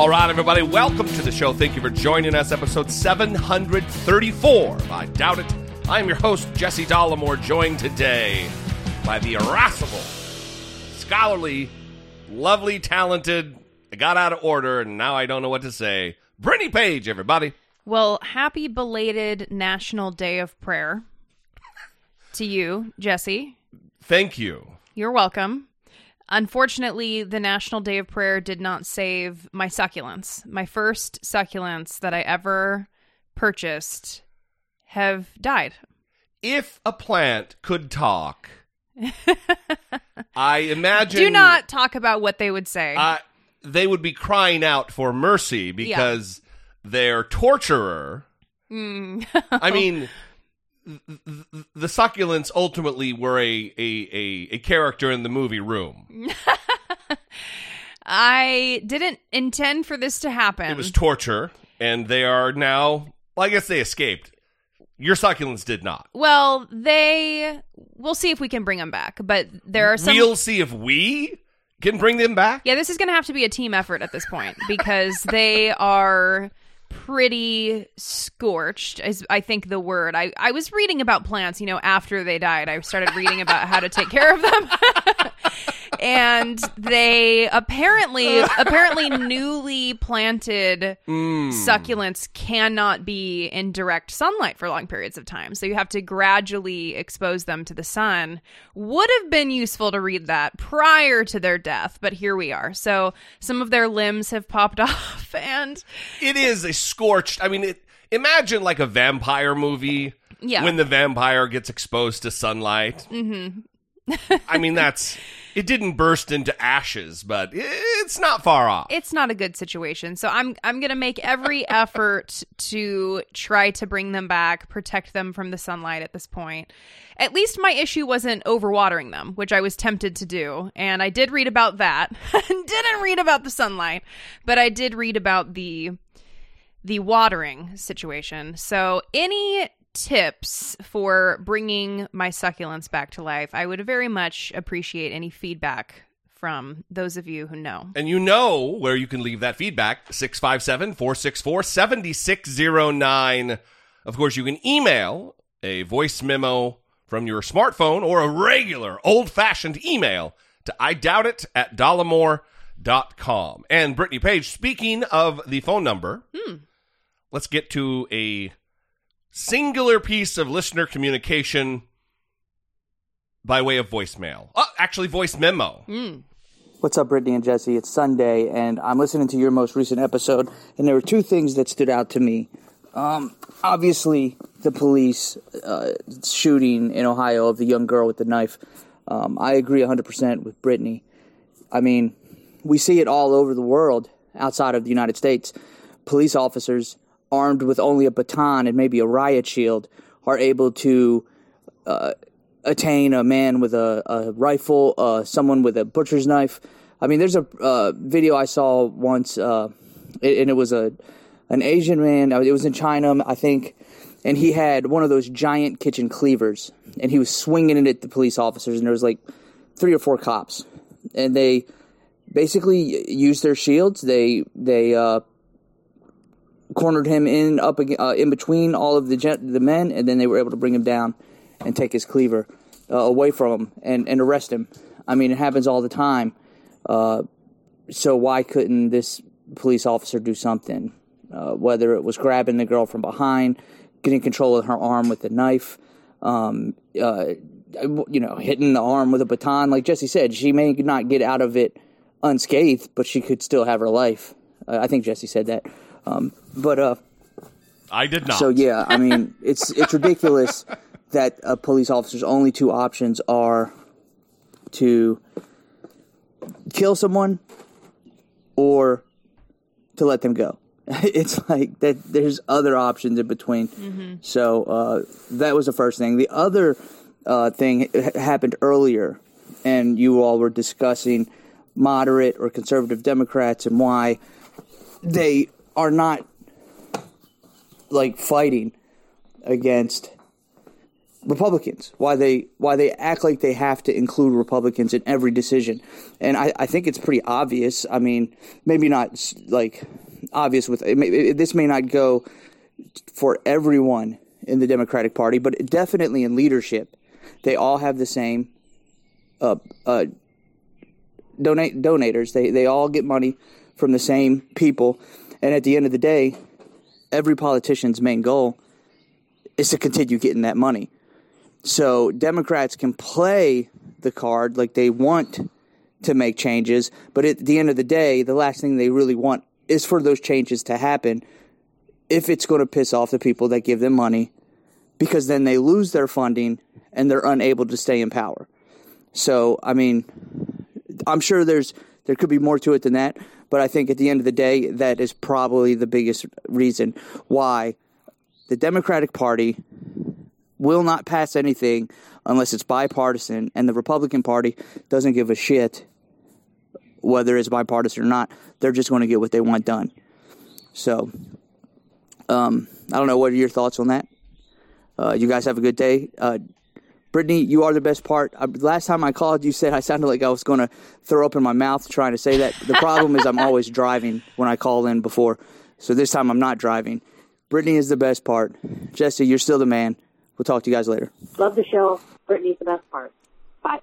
All right, everybody, welcome to the show. Thank you for joining us. Episode 734 I Doubt It. I am your host, Jesse Dollemore, joined today by the irascible, scholarly, lovely, talented, I got out of order, and now I don't know what to say. Brittany Page, everybody. Well, happy belated National Day of Prayer to you, Jesse. Thank you. You're welcome. Unfortunately, the National Day of Prayer did not save my succulents. My first succulents that I ever purchased have died. If a plant could talk, I imagine. Do not talk about what they would say. Uh, they would be crying out for mercy because their torturer. Mm. I mean, the succulents ultimately were a, a, a, a character in the movie Room. I didn't intend for this to happen. It was torture, and they are now. Well, I guess they escaped. Your succulents did not. well, they. We'll see if we can bring them back, but there are some. We'll see if we can bring them back. Yeah, this is going to have to be a team effort at this point because they are pretty scorched is i think the word. I i was reading about plants you know after they died. I started reading about how to take care of them and they apparently apparently newly planted succulents cannot be in direct sunlight for long periods of time so you have to gradually expose them to the sun would have been useful to read that prior to their death but here we are so some of their limbs have popped off and It is a scorched. I mean, it, imagine like a vampire movie. Yeah. When the vampire gets exposed to sunlight. Mm-hmm. I mean, that's. It didn't burst into ashes, but it's not far off. it's not a good situation. So I'm I'm going to make every effort to try to bring them back, protect them from the sunlight at this point. At least my issue wasn't overwatering them, which I was tempted to do, and I did read about that. Didn't read about the sunlight, but I did read about the the watering situation. So any tips for bringing my succulents back to life, I would very much appreciate any feedback from those of you who know. And you know where you can leave that feedback 657 464 7609. Of course, you can email a voice memo from your smartphone or a regular old fashioned email to I doubt it at dollemore.com. And Brittany Page, speaking of the phone number, hmm. let's get to a singular piece of listener communication by way of voicemail. Oh, actually, voice memo. What's up, Brittany and Jesse? It's Sunday, and I'm listening to your most recent episode, and there were two things that stood out to me. Um, obviously, the police uh, shooting in Ohio of the young girl with the knife. Um, I agree 100% with Brittany. I mean, we see it all over the world outside of the United States. Police officers armed with only a baton and maybe a riot shield are able to attain a man with a, a rifle, uh, someone with a butcher's knife. I mean, there's a uh, video I saw once, uh, and it was a an Asian man. uh, It was in China, I think, and he had one of those giant kitchen cleavers, and he was swinging it at the police officers, and there was like three or four cops, and they basically used their shields. They they uh, cornered him in up uh, in between all of the gen- the men, and then they were able to bring him down and take his cleaver uh, away from him and, and arrest him. I mean, it happens all the time. Uh, so why couldn't this police officer do something? Uh, whether it was grabbing the girl from behind, getting control of her arm with the knife, um, uh, you know, hitting the arm with a baton. Like Jesse said, she may not get out of it unscathed, but she could still have her life. Uh, I think Jesse said that. Um, but uh, I did not. so yeah, I mean, it's it's ridiculous that a police officer's only two options are to kill someone or to let them go. It's like that. There's other options in between. So uh, that was the first thing. The other uh, thing ha- happened earlier, and you all were discussing moderate or conservative Democrats and why they are not like fighting against Republicans. Why they why they act like they have to include Republicans in every decision, and I, I think it's pretty obvious. I mean, maybe not like obvious with it may, it, this may not go for everyone in the Democratic Party, but definitely in leadership, they all have the same uh, uh, donate donators. They they all get money from the same people, and at the end of the day, every politician's main goal is to continue getting that money. So Democrats can play the card like they want to make changes, but at the end of the day, the last thing they really want is for those changes to happen if it's going to piss off the people that give them money because then they lose their funding and they're unable to stay in power. So, I mean, I'm sure there's there could be more to it than that, but I think at the end of the day, that is probably the biggest reason why the Democratic Party will not pass anything unless it's bipartisan, and the Republican Party doesn't give a shit whether it's bipartisan or not. They're just going to get what they want done. So, um, I don't know. What are your thoughts on that? Uh, you guys have a good day. Uh, Brittany, you are the best part. Uh, last time I called, you said I sounded like I was going to throw up in my mouth trying to say that. The problem is I'm always driving when I call in before, so this time I'm not driving. Brittany is the best part. Jesse, you're still the man. We'll talk to you guys later. Love the show. Brittany's the best part.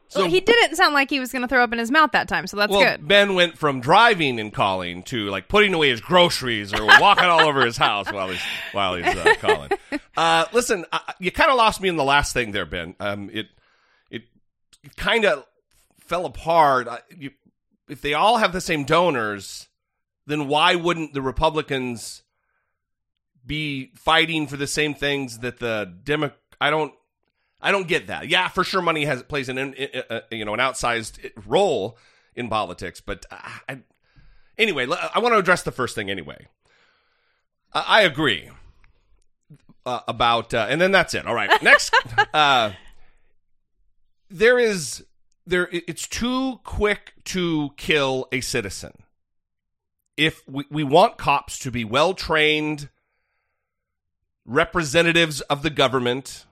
So well, he didn't sound like he was going to throw up in his mouth that time, so that's well, good. Ben went from driving and calling to like putting away his groceries or walking all over his house while he's while he's uh, calling. Uh, listen, uh, you kind of lost me in the last thing there, Ben. Um, it it, it kind of fell apart. Uh, you, if they all have the same donors, then why wouldn't the Republicans be fighting for the same things that the Demo? I don't. I don't get that. Yeah, for sure, money has plays an uh, uh, you know an outsized role in politics, but uh, I, anyway, I want to address the first thing anyway. I, I agree uh, about, uh, and then that's it. All right, next, uh, there is there. It's too quick to kill a citizen. If we, we want cops to be well trained representatives of the government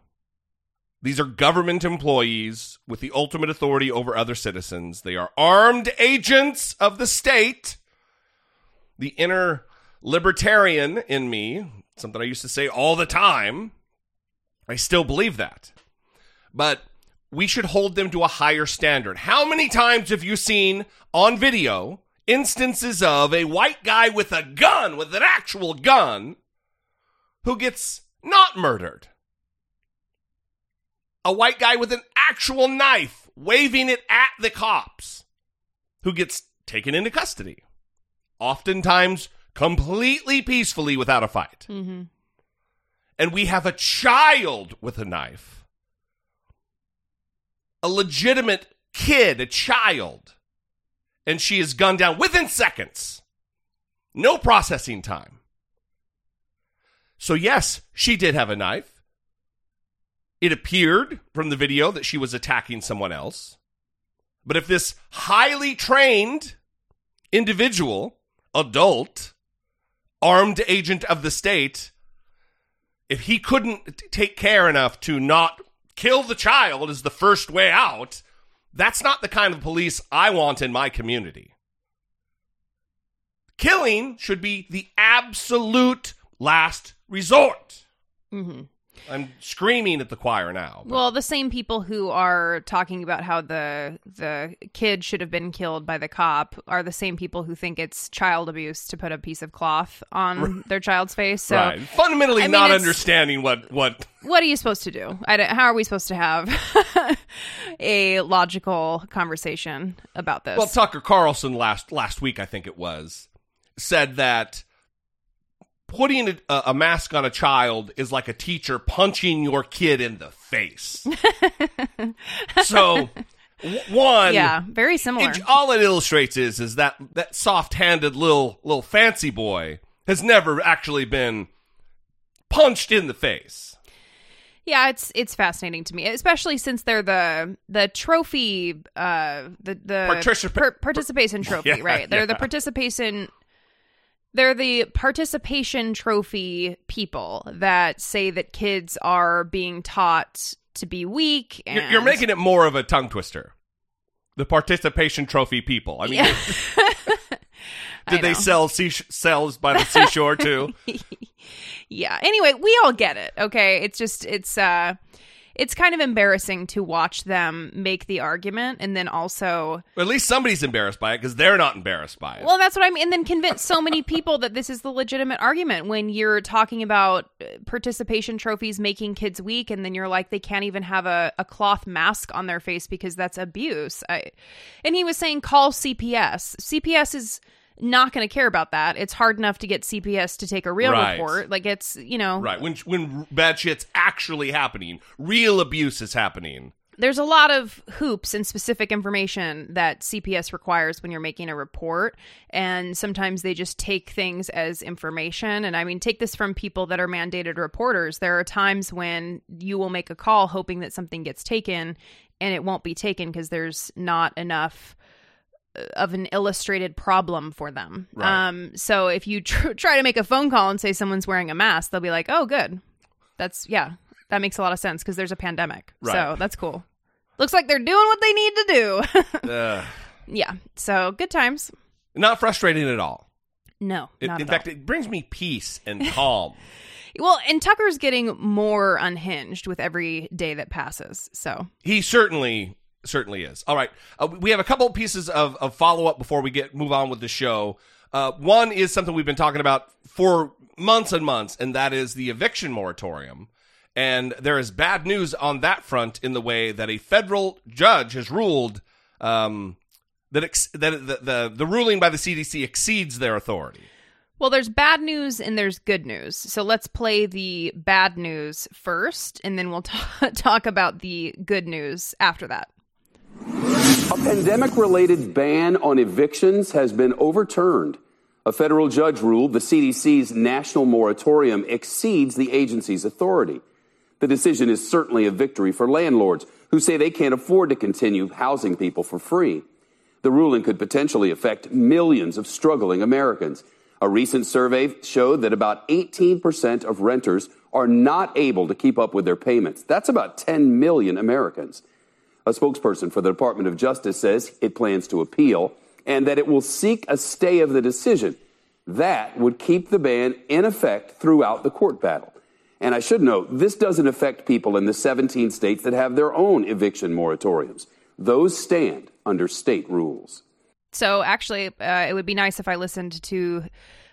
these are government employees with the ultimate authority over other citizens. They are armed agents of the state. The inner libertarian in me, something I used to say all the time, I still believe that. But we should hold them to a higher standard. How many times have you seen on video instances of a white guy with a gun, with an actual gun, who gets not murdered? A white guy with an actual knife waving it at the cops who gets taken into custody, oftentimes completely peacefully without a fight. Mm-hmm. And we have a child with a knife, a legitimate kid, a child, and she is gunned down within seconds. No processing time. So, yes, she did have a knife. It appeared from the video that she was attacking someone else. But if this highly trained individual, adult, armed agent of the state, if he couldn't t- take care enough to not kill the child as the first way out, that's not the kind of police I want in my community. Killing should be the absolute last resort. Mm-hmm. I'm screaming at the choir now. but- Well, the same people who are talking about how the the kid should have been killed by the cop are the same people who think it's child abuse to put a piece of cloth on their child's face. So, right. Fundamentally I not understanding what what what are you supposed to do? I don't, how are we supposed to have a logical conversation about this? Well, Tucker Carlson last last week, I think it was, said that putting a, a mask on a child is like a teacher punching your kid in the face. so One, Yeah, very similar. it- all it illustrates is is that that soft-handed little little fancy boy has never actually been punched in the face. Yeah, it's it's fascinating to me, especially since they're the the trophy, uh, the the Participa- par- participation trophy, Yeah, right? They're the participation. They're the participation trophy people that say that kids are being taught to be weak. And You're, you're making it more of a tongue twister. The participation trophy people. I mean, Yeah. did they sell sea- cells by the seashore too? yeah anyway we all get it okay it's just it's uh it's kind of embarrassing to watch them make the argument and then also Or at least somebody's embarrassed by it because they're not embarrassed by it. well that's what i mean and then convince so many people that this is the legitimate argument when you're talking about uh, participation trophies making kids weak and then you're like they can't even have a, a cloth mask on their face because that's abuse I, and he was saying call cps cps is not going to care about that it's hard enough to get cps to take a real Right. report like it's you know right when when bad shit's actually happening, real abuse is happening. there's a lot of hoops and specific information that CPS requires when you're making a report. And sometimes they just take things as information. And I mean, take this from people that are mandated reporters. There are times when you will make a call hoping that something gets taken and it won't be taken because there's not enough of an illustrated problem for them. Right. Um, so if you tr- try to make a phone call and say someone's wearing a mask, they'll be like, "Oh, good, that's yeah, that makes a lot of sense because there's a pandemic. Right. So that's cool. Looks like they're doing what they need to do. Ugh. yeah. So good times. not frustrating at all. No, It- in fact, all. it brings me peace and calm. well, and Tucker's getting more unhinged with every day that passes. So he certainly certainly is. All right, uh, we have a couple pieces of, of follow up before we get move on with the show. Uh, one is something we've been talking about for months and months, and that is the eviction moratorium. And there is bad news on that front in the way that a federal judge has ruled um, that ex- that the, the the ruling by the CDC exceeds their authority. Well, there's bad news and there's good news. So let's play the bad news first, and then we'll t- talk about the good news after that. Pandemic related ban on evictions has been overturned. A federal judge ruled the CDC's national moratorium exceeds the agency's authority. The decision is certainly a victory for landlords who say they can't afford to continue housing people for free. The ruling could potentially affect millions of struggling Americans. A recent survey showed that about 18% of renters are not able to keep up with their payments. That's about 10 million Americans. A spokesperson for the Department of Justice says it plans to appeal and that it will seek a stay of the decision. That would keep the ban in effect throughout the court battle. And I should note, this doesn't affect people in the 17 states that have their own eviction moratoriums. Those stand under state rules. So actually, uh, it would be nice if I listened to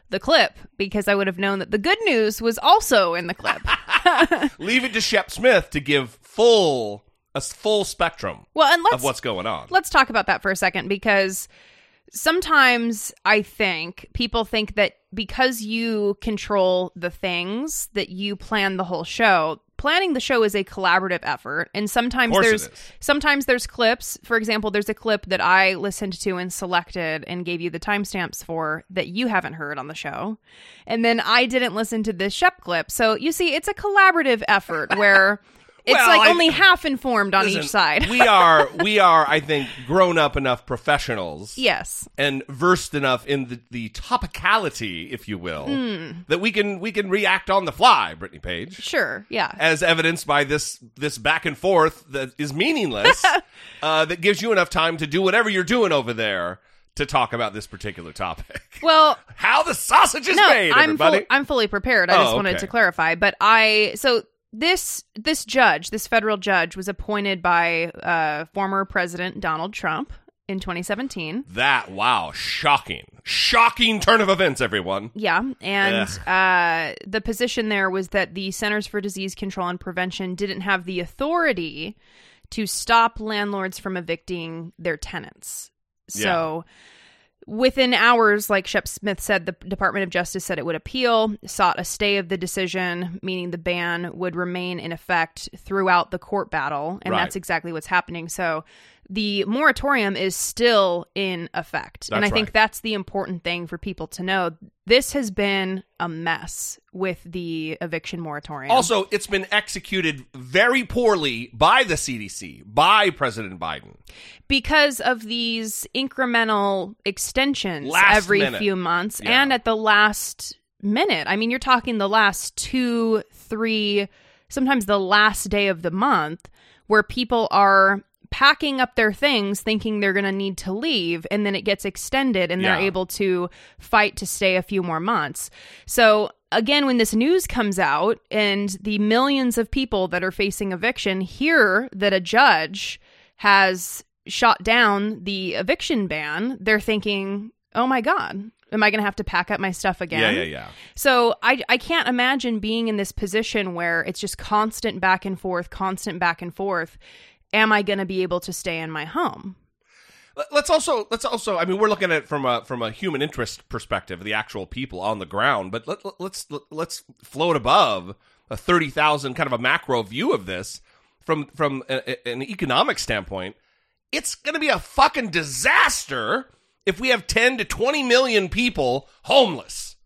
the clip because I would have known that the good news was also in the clip. Leave it to Shep Smith to give full a full spectrum well, and let's of what's going on. let's talk about that for a second because sometimes I think people think that because you control the things that you plan the whole show. Planning the show is a collaborative effort, and sometimes there's sometimes there's clips. For example, there's a clip that I listened to and selected and gave you the timestamps for that you haven't heard on the show, and then I didn't listen to this Shep clip. So you see, it's a collaborative effort where it's Well, like I- only half informed on Listen, each side. we are we are I think grown up enough professionals yes, and versed enough in the, the topicality, if you will, Hmm. that we can we can react on the fly, Brittany Page. sure, yeah. As evidenced by this this back and forth that is meaningless, uh, that gives you enough time to do whatever you're doing over there to talk about this particular topic. Well, How the sausage is no, made, I'm everybody. full, I'm fully prepared. I Oh, just wanted okay. to clarify. But I so this this judge, this federal judge, was appointed by uh, former President Donald Trump in 2017. that wow, shocking, shocking turn of events, everyone. Yeah, and uh, the position there was that the Centers for Disease Control and Prevention didn't have the authority to stop landlords from evicting their tenants. So within hours, like Shep Smith said, the Department of Justice said it would appeal, sought a stay of the decision, meaning the ban would remain in effect throughout the court battle. And Right. that's exactly what's happening. So the moratorium is still in effect. and I That's think that's the important thing for people to know. This has been a mess with the eviction moratorium. Also, it's been executed very poorly by the CDC, by President Biden. because of these incremental extensions Last every minute. few months Yeah. and at the last minute. I mean, you're talking the last two, three, sometimes the last day of the month where people are packing up their things thinking they're going to need to leave and then it gets extended and they're able to fight to stay a few more months. So again when this news comes out and the millions of people that are facing eviction hear that a judge has shot down the eviction ban, they're thinking, "Oh my god, am I going to have to pack up my stuff again?" Yeah, yeah, yeah. So I I can't imagine being in this position where it's just constant back and forth, constant back and forth. Am I going to be able to stay in my home? Let- Let's also let's also I mean we're looking at it from a from a human interest perspective, the actual people on the ground, but let, let- let's let's float above a 30,000 kind of a macro view of this from from a, an economic standpoint. It's going to be a fucking disaster if we have 10 to 20 million people homeless.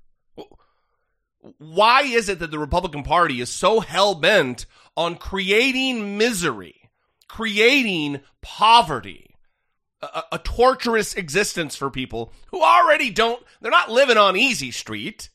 Why is it that the Republican Party is so hell bent on creating misery, creating poverty? a, a torturous existence for people who already don't they're not living on easy street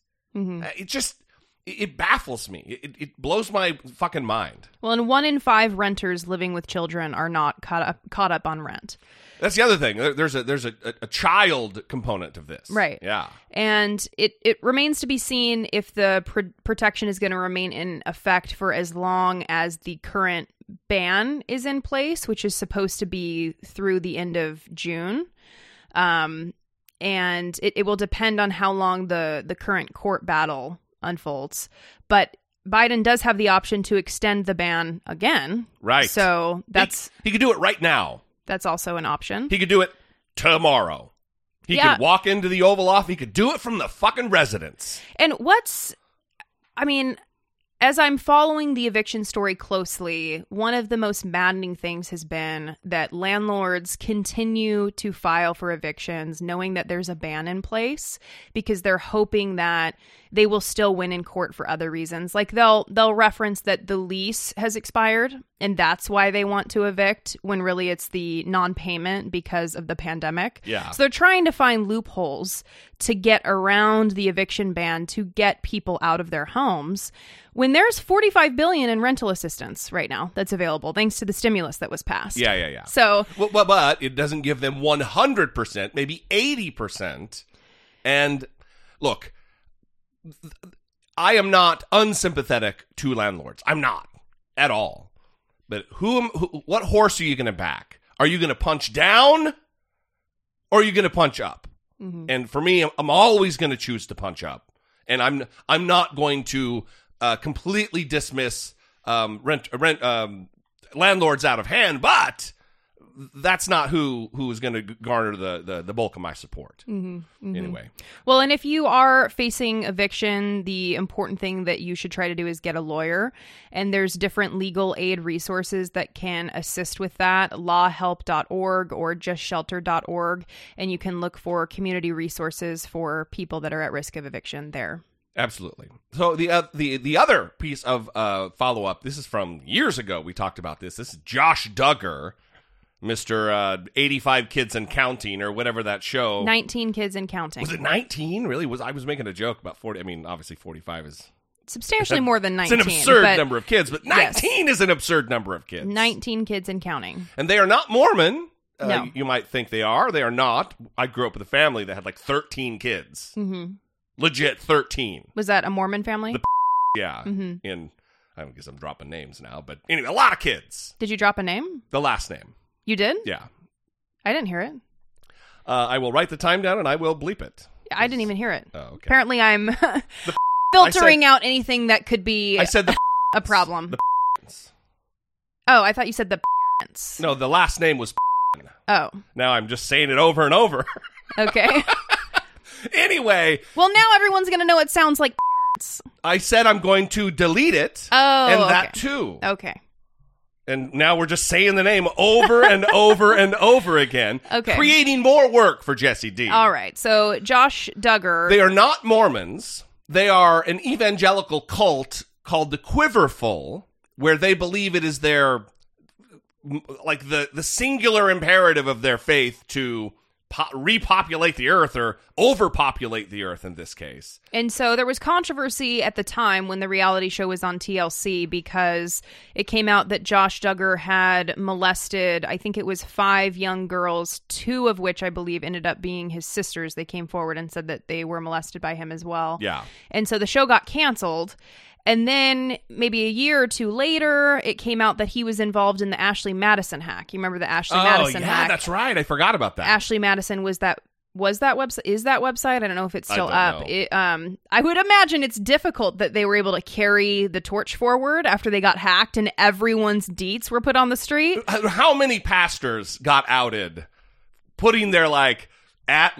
Uh, it just it, baffles me it, it blows my fucking mind Well, and one in five renters living with children are not caught up caught up on rent. that's the other thing there's a there's a, a, a child component of this Right. yeah And it, it remains to be seen if the pr- protection is going to remain in effect for as long as the current ban is in place, which is supposed to be through the end of June. Um, and it, it will depend on how long the, the current court battle unfolds. But Biden does have the option to extend the ban again. Right. So that's he, he could do it right now that's also an option. he could do it tomorrow he Yeah. could walk into the oval office he could do it from the fucking residence And what's, I mean, as I'm following the eviction story closely, one of the most maddening things has been that landlords continue to file for evictions knowing that there's a ban in place because they're hoping that they will still win in court for other reasons. Like they'll they'll reference that the lease has expired and that's why they want to evict when really it's the non-payment because of the pandemic. Yeah. So they're trying to find loopholes to get around the eviction ban to get people out of their homes when there's 45 billion in rental assistance right now that's available thanks to the stimulus that was passed. yeah yeah yeah So Well, but, but it doesn't give them 100%, maybe 80%. And look, I am not unsympathetic to landlords. I'm not at all. But who, am- who what horse are you going to back? Are you going to punch down or are you going to punch up? Mm-hmm. And for me, I'm- I'm always going to choose to punch up. And I'm I'm not going to uh, completely dismiss um, rent rent um, landlords out of hand, but that's not who who is going to garner the, the the bulk of my support. Anyway, Well, and if you are facing eviction, the important thing that you should try to do is get a lawyer. And there's different legal aid resources that can assist with that lawhelp.org or justshelter.org. And you can look for community resources for people that are at risk of eviction there. Absolutely. So the uh, the the other piece of uh, follow up. This is from years ago. We talked about this. This is Josh Duggar, Mister uh, eighty five kids and counting, or whatever that show. 19 kids and counting. was it nineteen? Really? Was I was making a joke about forty? I mean, obviously forty five is Substantially more than 19. It's an absurd number of kids, but Yes. 19 is an absurd number of kids. 19 kids and counting. And they are not Mormon. Uh, No. You might think they are. They are not. I grew up with a family that had like 13 kids. hmm Legit 13. Was that a Mormon family? The- Yeah. hmm In, I don't guess I'm dropping names now, but anyway, a lot of kids. Did you drop a name? The last name. You did? Yeah. I didn't hear it. Uh, I will write the time down and I will bleep it. I didn't even hear it. Oh, okay. Apparently, I'm filtering out anything that could be I said the. a problem. the- oh, I thought you said the parents. no, the last name was. Oh, Now I'm just saying it over and over. okay. anyway, well, now everyone's gonna know it sounds like. I said I'm going to delete it. Oh, and that okay. too. Okay. and now we're just saying the name over and over and over again, Okay. creating more work for Jesse D. All right. So Josh Duggar. They are not Mormons. They are an evangelical cult called the Quiverful, where they believe it is their like the the singular imperative of their faith to po- repopulate the earth or overpopulate the earth in this case. And so there was controversy at the time when the reality show was on TLC because it came out that Josh Duggar had molested, I think it was five young girls, two of which I believe ended up being his sisters. They came forward and said that they were molested by him as well. Yeah. And so the show got canceled. And then maybe a year or two later, it came out that he was involved in the Ashley Madison hack. You remember the Ashley oh Madison yeah, hack? that's right. I forgot about that. Ashley Madison was that was that website is that website? I don't know if it's still up. It, um, I would imagine it's difficult that they were able to carry the torch forward after they got hacked and everyone's deets were put on the street. How many pastors got outed putting their like at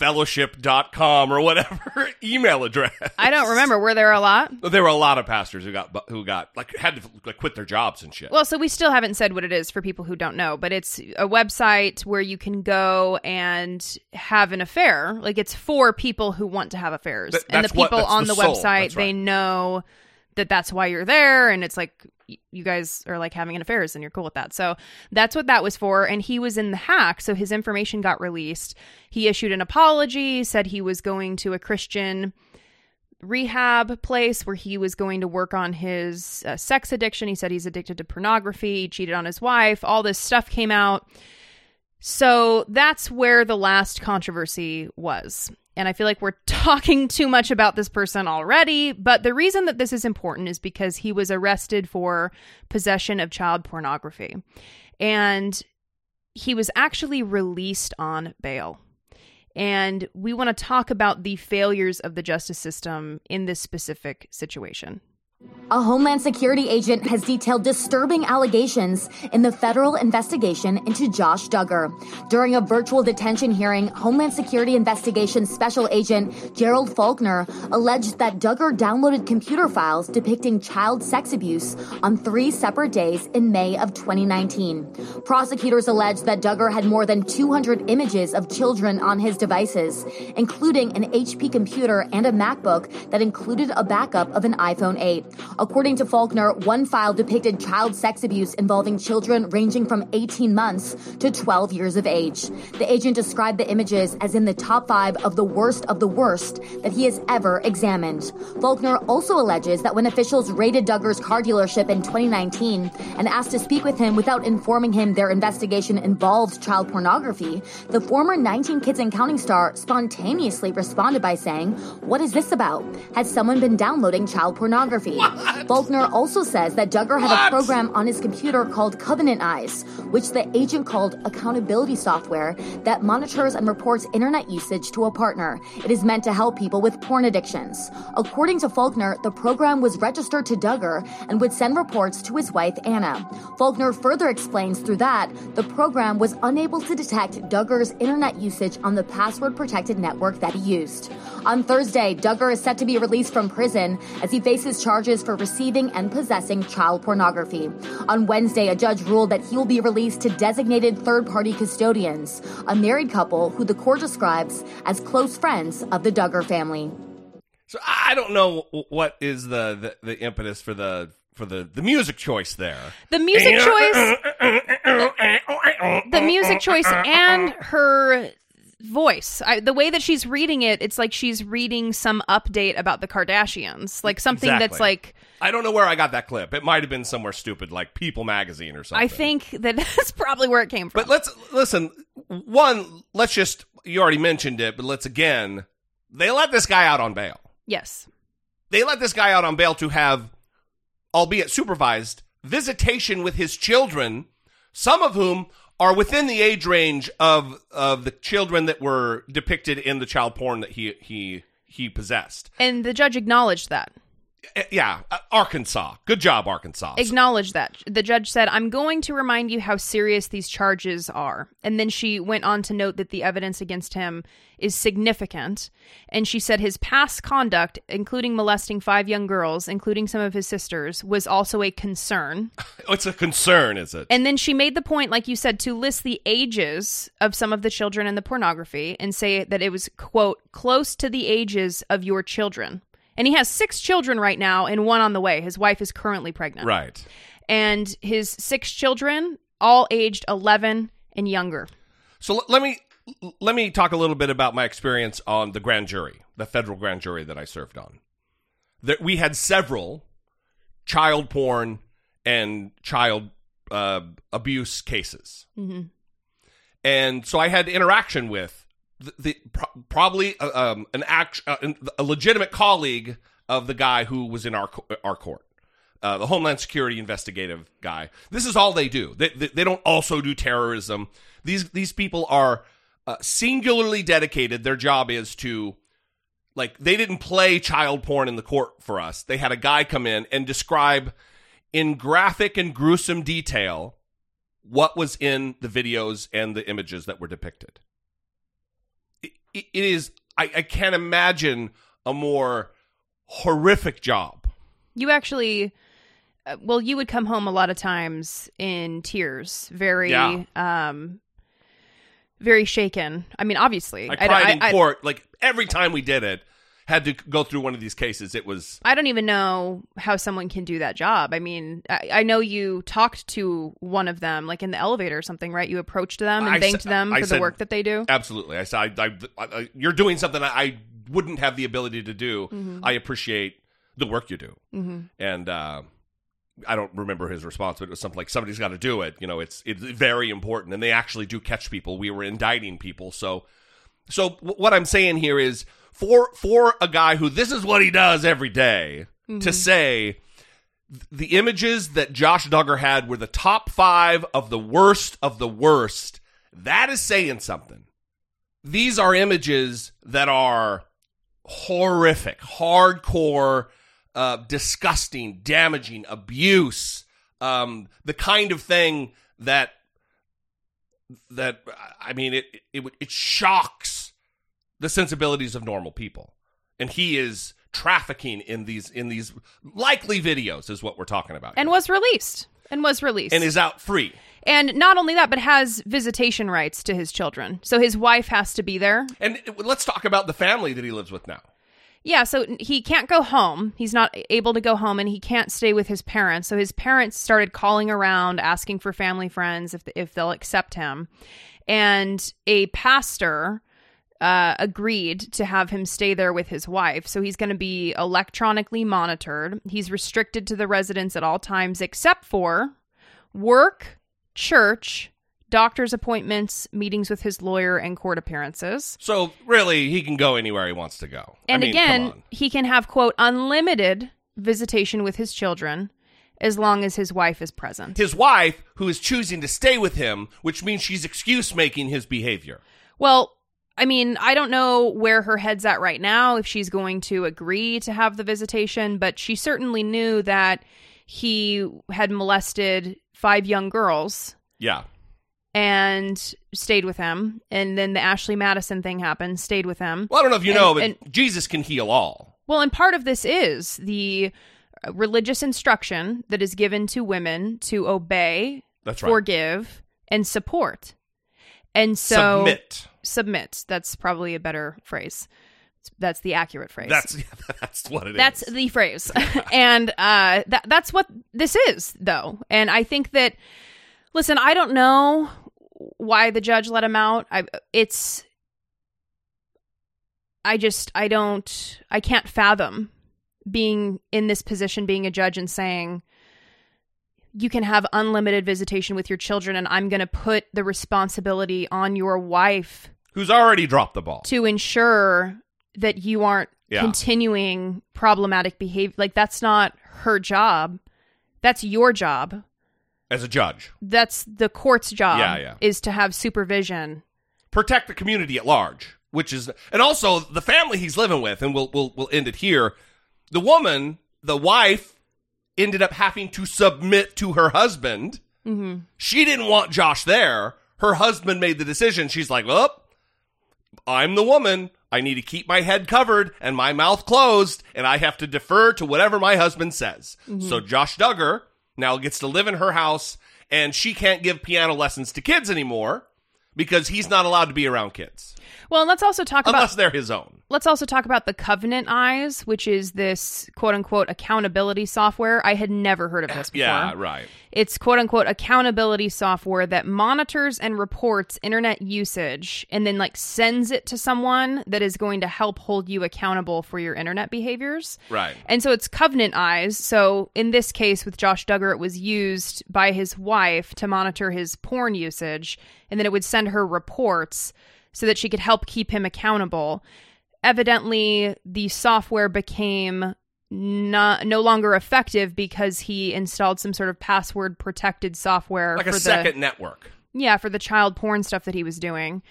lifefellowship.com or whatever email address? I don't remember. Were there a lot? There were a lot of pastors who got who got like had to like quit their jobs and shit. Well, so we still haven't said what it is for people who don't know, but it's a website where you can go and have an affair. Like it's for people who want to have affairs, Th- and the that's what- people on the the, website That's they know that that's why you're there, and it's like you guys are like having an affairs, and you're cool with that. So that's what that was for. And he was in the hack, so his information got released. He issued an apology, said he was going to a Christian rehab place where he was going to work on his uh, sex addiction. He said he's addicted to pornography, he cheated on his wife, all this stuff came out. So that's where the last controversy was. And I feel like we're talking too much about this person already, but the reason that this is important is because he was arrested for possession of child pornography. And he was actually released on bail. And we want to talk about the failures of the justice system in this specific situation. A Homeland Security agent has detailed disturbing allegations in the federal investigation into Josh Duggar. During a virtual detention hearing, Homeland Security Investigations Special Agent Gerald Faulkner alleged that Duggar downloaded computer files depicting child sex abuse on three separate days in May of 2019. Prosecutors alleged that Duggar had more than 200 images of children on his devices, including an HP computer and a MacBook that included a backup of an iPhone 8. According to Faulkner, one file depicted child sex abuse involving children ranging from 18 months to 12 years of age. The agent described the images as in the top five of the worst of the worst that he has ever examined. Faulkner also alleges that when officials raided Duggar's car dealership in 2019 and asked to speak with him without informing him their investigation involved child pornography, the former 19 Kids and Counting star spontaneously responded by saying, What is this about? Has someone been downloading child pornography? Faulkner also says that Duggar had What? a program on his computer called Covenant Eyes, which the agent called accountability software that monitors and reports internet usage to a partner. It is meant to help people with porn addictions. According to Faulkner, the program was registered to Duggar and would send reports to his wife, Anna. Faulkner further explains through that the program was unable to detect Duggar's internet usage on the password protected network that he used. On Thursday, Duggar is set to be released from prison as he faces charges for receiving and possessing child pornography. On Wednesday, a judge ruled that he will be released to designated third party custodians, a married couple who the court describes as close friends of the Duggar family. So I don't know what is the, the, the impetus for the for the, the music choice there. The music choice, the music choice, and her voice. I, the way that she's reading it, it's like she's reading some update about the Kardashians, like something that's like. I don't know where I got that clip. It might have been somewhere stupid like People magazine or something. I think that that's probably where it came from. But let's listen. One, let's just you already mentioned it, but let's again. They let this guy out on bail. yes, They let this guy out on bail to have, albeit supervised, visitation with his children, some of whom are within the age range of of the children that were depicted in the child porn that he he he possessed. and the judge acknowledged that. Eh, Yeah, uh, Arkansas. Good job, Arkansas. acknowledge that. The judge said, I'm going to remind you how serious these charges are. And then she went on to note that the evidence against him is significant. And she said his past conduct, including molesting five young girls, including some of his sisters, was also a concern. It's a concern, is it? And then she made the point, like you said, to list the ages of some of the children in the pornography and say that it was, quote, close to the ages of your children. And he has six children right now and one on the way. His wife is currently pregnant. right. And his six children, all aged 11 and younger. So l- let me let me talk a little bit about my experience on the grand jury, the federal grand jury that I served on. That we had several child porn and child uh, abuse cases, Mhm. and so I had interaction with the, pro- probably uh, um, an act uh, a legitimate colleague of the guy who was in our our court. Uh, the Homeland Security investigative guy. This is all they do. They, they, they don't also do terrorism. These these people are uh, singularly dedicated. Their job is to like they didn't play child porn in the court for us. They had a guy come in and describe in graphic and gruesome detail what was in the videos and the images that were depicted. It, is I, I can't imagine a more horrific job. You actually, uh, well, you would come home a lot of times in tears, very, Yeah. um, very shaken. I mean, obviously, I I- cried I- in I- court like every time we did it. Had to go through one of these cases. It was I don't even know how someone can do that job. I mean, I, I know you talked to one of them, like in the elevator or something, right? You approached them and I thanked sa- them I for the said- work that they do. Absolutely. I said, I, I, I, you're doing something I, I wouldn't have the ability to do. Mm-hmm. I appreciate the work you do. And uh, I don't remember his response, but it was something like, somebody's got to do it. You know, it's it's very important. And they actually do catch people. We were indicting people. So, so what I'm saying here is for for a guy who this is what he does every day, to say the images that Josh Duggar had were the top five of the worst of the worst. That is saying something. These are images that are horrific, hardcore, uh, disgusting, damaging, abuse, um, the kind of thing that that I mean it it it, it shocks the sensibilities of normal people, and he is trafficking in these in these likely videos is what we're talking about and here. was released. And was released. and is out free. and not only that, but has visitation rights to his children. So his wife has to be there. And let's talk about the family that he lives with now. Yeah, so he can't go home. He's not able to go home and he can't stay with his parents. So his parents started calling around asking for family friends if if they'll accept him. And a pastor uh, agreed to have him stay there with his wife. So he's going to be electronically monitored. He's restricted to the residence at all times except for work, church, doctor's appointments, meetings with his lawyer, and court appearances. So really, he can go anywhere he wants to go. I And mean, again, he can have, quote, unlimited visitation with his children as long as his wife is present. his wife, who is choosing to stay with him, which means she's excuse making his behavior. Well, I mean, I don't know where her head's at right now, if she's going to agree to have the visitation, but she certainly knew that he had molested five young girls Yeah. and stayed with him. And then the Ashley Madison thing happened, stayed with him. Well, I don't know if you And- know, but and- Jesus can heal all. Well, and part of this is the religious instruction that is given to women to obey, That's right. forgive, and support. And so Submit. Submit. That's probably a better phrase. That's the accurate phrase. That's that's what it is. That's the phrase. and uh, that that's what this is, though. And I think that, listen, I don't know why the judge let him out. I, it's, I just, I don't, I can't fathom being in this position, being a judge, and saying, you can have unlimited visitation with your children, and I'm going to put the responsibility on your wife Who's already dropped the ball. to ensure that you aren't Yeah. continuing problematic behavior. Like that's not her job. That's your job. as a judge. That's the court's job. Yeah, yeah. Is to have supervision. Protect the community at large, which is and also the family he's living with, and we'll we'll we'll end it here. The woman the wife ended up having to submit to her husband. Mm-hmm. She didn't want Josh there. Her husband made the decision. She's like, well, I'm the woman. I need to keep my head covered and my mouth closed, and I have to defer to whatever my husband says. Mm-hmm. So Josh Duggar now gets to live in her house, and she can't give piano lessons to kids anymore because he's not allowed to be around kids Well, and let's also talk about unless about they're his own. let's also talk about the Covenant Eyes, which is this quote unquote accountability software. I had never heard of this before. Yeah, right. It's quote unquote accountability software that monitors and reports internet usage and then like sends it to someone that is going to help hold you accountable for your internet behaviors. Right. And so it's Covenant Eyes. So in this case with Josh Duggar, it was used by his wife to monitor his porn usage, and then it would send her reports so that she could help keep him accountable. Evidently, the software became not no longer effective because he installed some sort of password protected software Like for a the second network. yeah, for the child porn stuff that he was doing.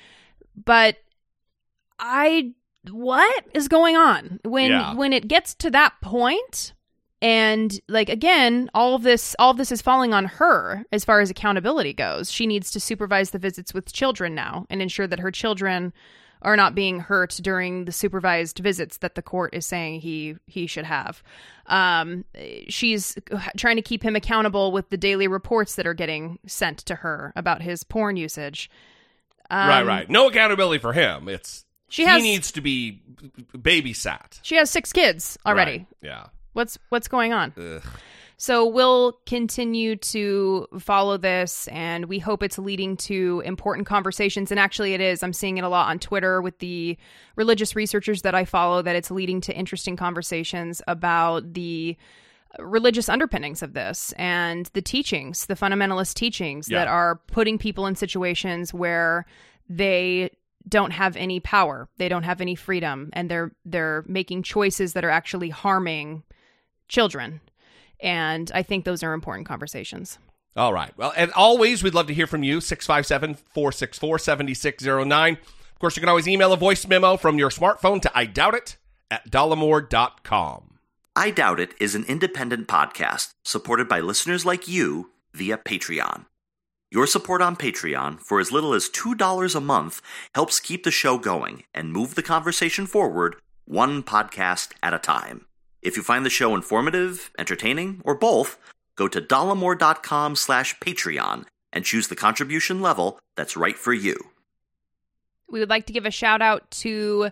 But I what is going on when Yeah. when it gets to that point and like again all of this all of this is falling on her as far as accountability goes she needs to supervise the visits with children now and ensure that her children are not being hurt during the supervised visits that the court is saying he he should have um she's trying to keep him accountable with the daily reports that are getting sent to her about his porn usage right, Um, right. No accountability for him. It's She he needs to be babysat she has six kids already Right. Yeah. What's what's going on? Ugh. So we'll continue to follow this and we hope it's leading to important conversations and actually it is. I'm seeing it a lot on Twitter with the religious researchers that I follow that it's leading to interesting conversations about the religious underpinnings of this and the teachings, the fundamentalist teachings Yeah. that are putting people in situations where they don't have any power, they don't have any freedom, and they're they're making choices that are actually harming children. And I think those are important conversations. All right. Well, and always, we'd love to hear from you. 657 464 7609. Of course, you can always email a voice memo from your smartphone to I doubt it at dollemore.com. I Doubt It is an independent podcast supported by listeners like you via Patreon. Your support on Patreon for as little as $2 a month helps keep the show going and move the conversation forward one podcast at a time. If you find the show informative, entertaining, or both, go to dollemore.com slash Patreon and choose the contribution level that's right for you. We would like to give a shout out to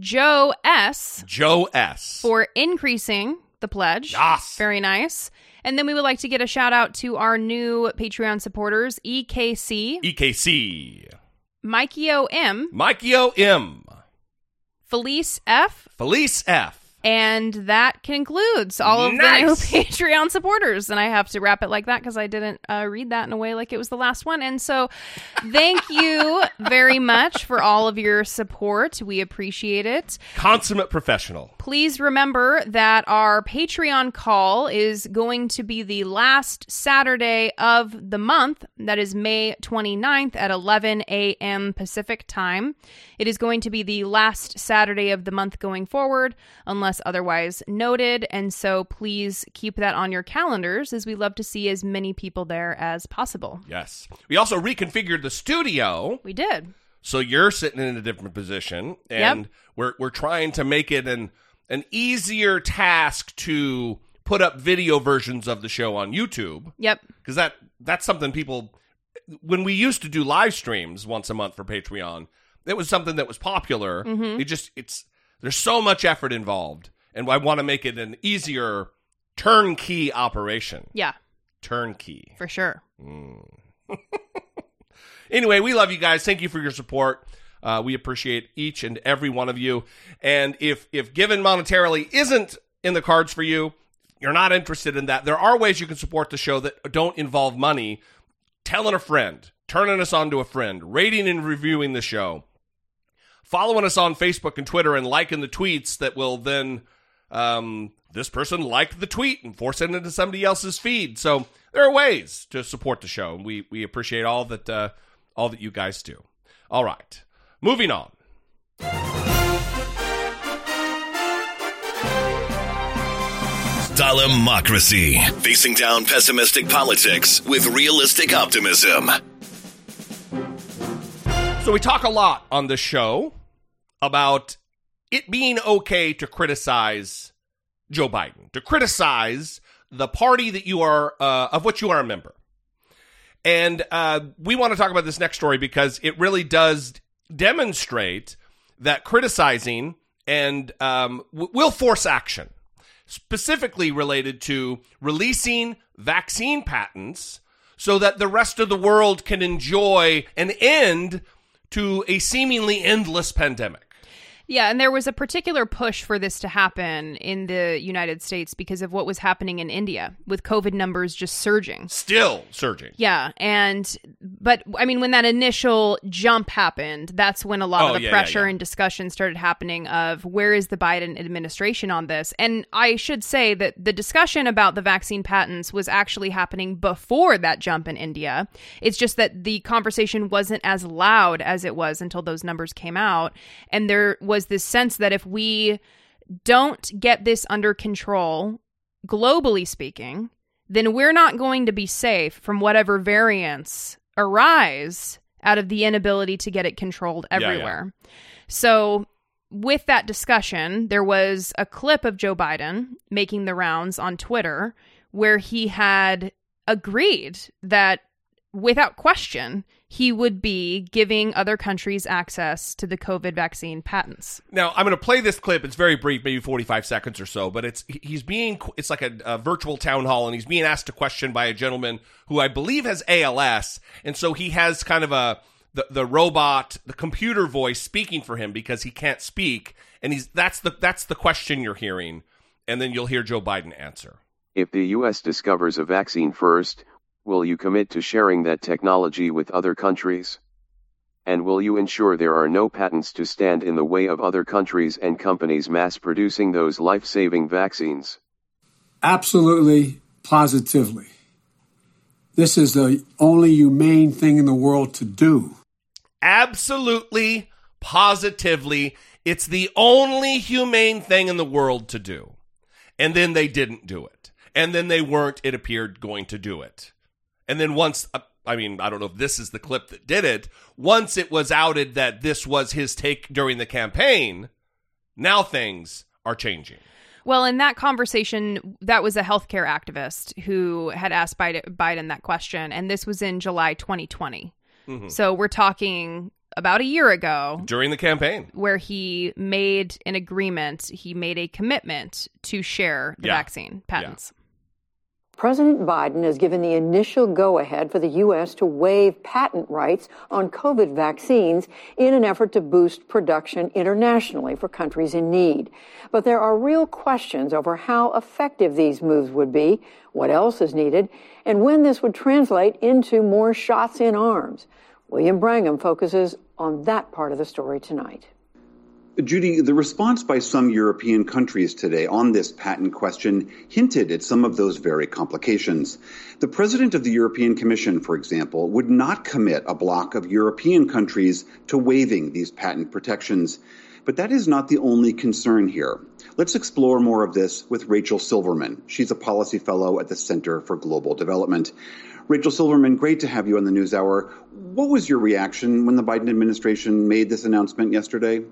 Joe S Joe S. for increasing the pledge. Yes. Very nice. And then we would like to get a shout out to our new Patreon supporters, EKC, EKC. Mikey O M, Mikey O M. Felice F, Felice F. and that concludes all of Nice. the new Patreon supporters. And I have to wrap it like that because I didn't uh, read that in a way like it was the last one. And so, thank you very much for all of your support. We appreciate it. Consummate professional. Please remember that our Patreon call is going to be the last Saturday of the month. That is May 29th at 11 a.m. Pacific time. It is going to be the last Saturday of the month going forward, unless otherwise noted. And so please keep that on your calendars as we love to see as many people there as possible. Yes. We also reconfigured the studio. We did. So you're sitting in a different position, and we're we're trying to make it an an easier task to put up video versions of the show on YouTube Yep. because that that's something people when we used to do live streams once a month for Patreon, it was something that was popular. Mm-hmm. It just it's there's so much effort involved, and I want to make it an easier turnkey operation. Yeah, Turnkey. for sure. Anyway, we love you guys. Thank you for your support. Uh, we appreciate each and every one of you. And if if given monetarily isn't in the cards for you, you're not interested in that. There are ways you can support the show that don't involve money. Telling a friend, turning us on to a friend, rating and reviewing the show, following us on Facebook and Twitter, and liking the tweets that will then um, this person liked the tweet and force it into somebody else's feed. So there are ways to support the show, and we we appreciate all that uh, all that you guys do. All right, moving on. Democracy. Facing down pessimistic politics with realistic optimism. So we talk a lot on the show about it being okay to criticize Joe Biden, to criticize the party that you are uh, of which you are a member. And uh, we want to talk about this next story because it really does demonstrate that criticizing and um, w- will force action, specifically related to releasing vaccine patents so that the rest of the world can enjoy an end to a seemingly endless pandemic. Yeah, and there was a particular push for this to happen in the United States because of what was happening in India with COVID numbers just surging. Still surging. Yeah, and but I mean when that initial jump happened, that's when a lot Oh, of the yeah, yeah, pressure yeah. and discussion started happening of where is the Biden administration on this? And I should say that the discussion about the vaccine patents was actually happening before that jump in India. It's just that the conversation wasn't as loud as it was until those numbers came out and there was this sense that if we don't get this under control globally speaking, then we're not going to be safe from whatever variants arise out of the inability to get it controlled Yeah, yeah. everywhere. So, with that discussion, there was a clip of Joe Biden making the rounds on Twitter where he had agreed that without question, he would be giving other countries access to the COVID vaccine patents. Now I'm going to play this clip. It's very brief, maybe 45 seconds or so, but it's he's being it's like a, a virtual town hall, and he's being asked a question by a gentleman who I believe has ALS, and so he has kind of a the, the robot, the computer voice speaking for him because he can't speak, and he's that's the that's the question you're hearing, and then you'll hear Joe Biden answer. If the US discovers a vaccine first, will you commit to sharing that technology with other countries? And will you ensure there are no patents to stand in the way of other countries and companies mass producing those life saving vaccines? Absolutely, positively. This is the only humane thing in the world to do. Absolutely, positively, it's the only humane thing in the world to do. And then they didn't do it. And then they weren't, it appeared, going to do it. And then once, uh, I mean, I don't know if this is the clip that did it, once it was outed that this was his take during the campaign, now things are changing. Well, in that conversation, that was a healthcare activist who had asked Biden, that question, and this was in July 2020. Mhm. So we're talking about a year ago During the campaign. where he made an agreement, he made a commitment to share the Yeah. vaccine patents. President Biden has given the initial go ahead for the U.S. to waive patent rights on COVID vaccines in an effort to boost production internationally for countries in need. But there are real questions over how effective these moves would be, what else is needed, and when this would translate into more shots in arms. William Brangham focuses on that part of the story tonight. Judy, the response by some European countries today on this patent question hinted at some of those very complications. The president of the European Commission, for example, would not commit a bloc of European countries to waiving these patent protections. But that is not the only concern here. Let's explore more of this with Rachel Silverman. She's a policy fellow at the Center for Global Development. Rachel Silverman, great to have you on the News Hour. What was your reaction when the Biden administration made this announcement yesterday?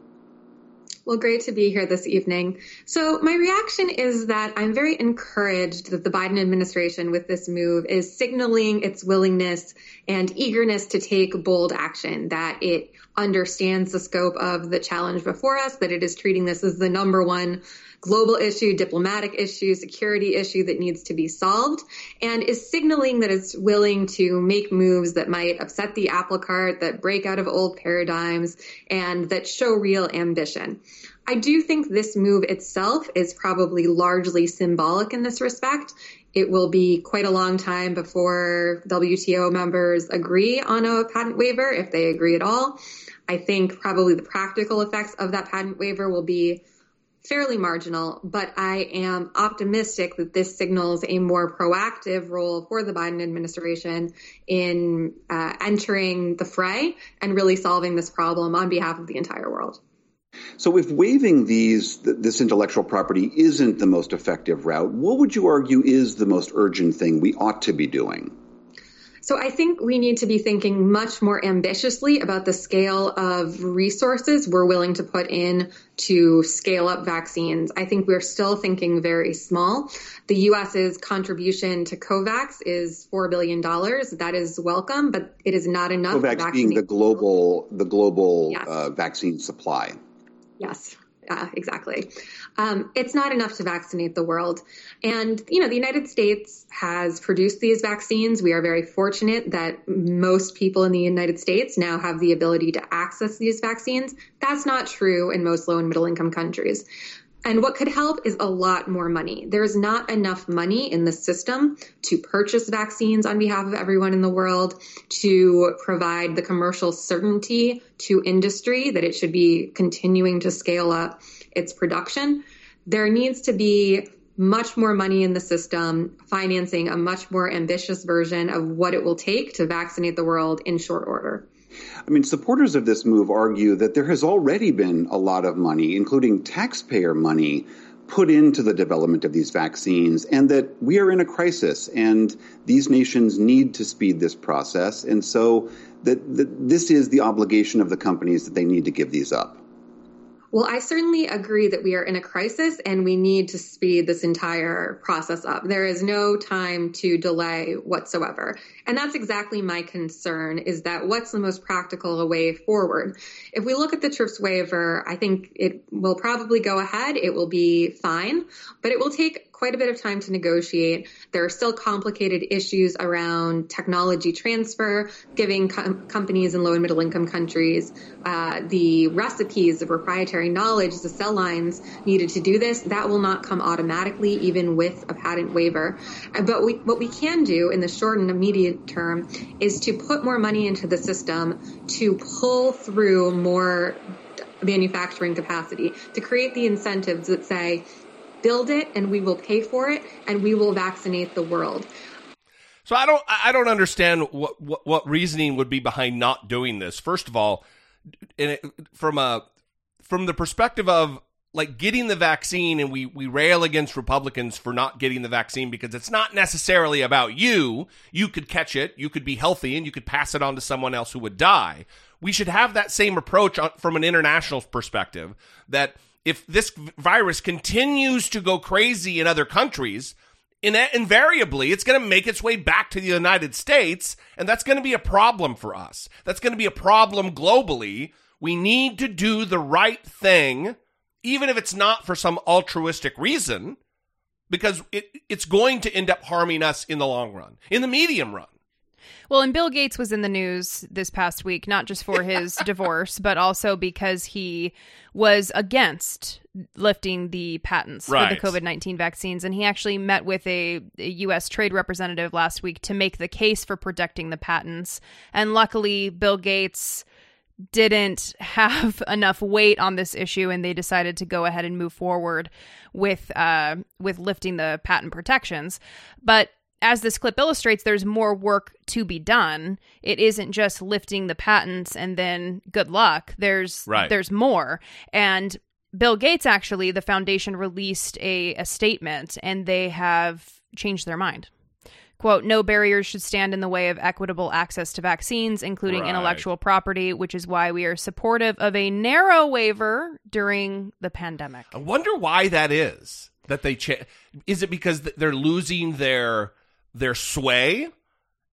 Well, great to be here this evening. So, my reaction is that I'm very encouraged that the Biden administration, with this move, is signaling its willingness and eagerness to take bold action, that it understands the scope of the challenge before us, that it is treating this as the number one global issue, diplomatic issue, security issue that needs to be solved, and is signaling that it's willing to make moves that might upset the apple cart, that break out of old paradigms, and that show real ambition. I do think this move itself is probably largely symbolic in this respect. It will be quite a long time before WTO members agree on a patent waiver, if they agree at all. I think probably the practical effects of that patent waiver will be fairly marginal, but I am optimistic that this signals a more proactive role for the Biden administration in uh, entering the fray and really solving this problem on behalf of the entire world. So, if waiving these this intellectual property isn't the most effective route, what would you argue is the most urgent thing we ought to be doing? So I think we need to be thinking much more ambitiously about the scale of resources we're willing to put in to scale up vaccines. I think we're still thinking very small. The US's contribution to COVAX is $4 billion. That is welcome, but it is not enough. COVAX being the global, the global yes. uh, vaccine supply. Yes. Uh, exactly. Um, it's not enough to vaccinate the world. And, you know, the United States has produced these vaccines. We are very fortunate that most people in the United States now have the ability to access these vaccines. That's not true in most low and middle income countries. And what could help is a lot more money. There's not enough money in the system to purchase vaccines on behalf of everyone in the world, to provide the commercial certainty to industry that it should be continuing to scale up its production. There needs to be much more money in the system, financing a much more ambitious version of what it will take to vaccinate the world in short order. I mean, supporters of this move argue that there has already been a lot of money, including taxpayer money, put into the development of these vaccines, and that we are in a crisis, and these nations need to speed this process, and so that, that this is the obligation of the companies that they need to give these up. Well, I certainly agree that we are in a crisis and we need to speed this entire process up. There is no time to delay whatsoever. And that's exactly my concern is that what's the most practical way forward? If we look at the TRIPS waiver, I think it will probably go ahead. It will be fine, but it will take quite a bit of time to negotiate. There are still complicated issues around technology transfer, giving com- companies in low and middle income countries uh, the recipes, the proprietary knowledge, the cell lines needed to do this. That will not come automatically, even with a patent waiver. But we, what we can do in the short and immediate term is to put more money into the system to pull through more manufacturing capacity, to create the incentives that say, build it and we will pay for it and we will vaccinate the world. So I don't I don't understand what what, what reasoning would be behind not doing this. First of all, it, from a from the perspective of like getting the vaccine and we we rail against Republicans for not getting the vaccine because it's not necessarily about you. You could catch it, you could be healthy and you could pass it on to someone else who would die. We should have that same approach from an international perspective that if this virus continues to go crazy in other countries, in, invariably it's going to make its way back to the United States, and that's going to be a problem for us. That's going to be a problem globally. We need to do the right thing, even if it's not for some altruistic reason, because it, it's going to end up harming us in the long run, in the medium run. Well, and Bill Gates was in the news this past week, not just for his divorce, but also because he was against lifting the patents right. for the COVID 19 vaccines. And he actually met with a, a, U.S. trade representative last week to make the case for protecting the patents. And luckily, Bill Gates didn't have enough weight on this issue and they decided to go ahead and move forward with uh with lifting the patent protections but as this clip illustrates, there's more work to be done. It isn't just lifting the patents and then good luck. There's right. there's more. And Bill Gates actually, the foundation released a, a statement and they have changed their mind. Quote, no barriers should stand in the way of equitable access to vaccines, including right. intellectual property, which is why we are supportive of a narrow waiver during the pandemic. I wonder why that is. That they cha- is it because they're losing their their sway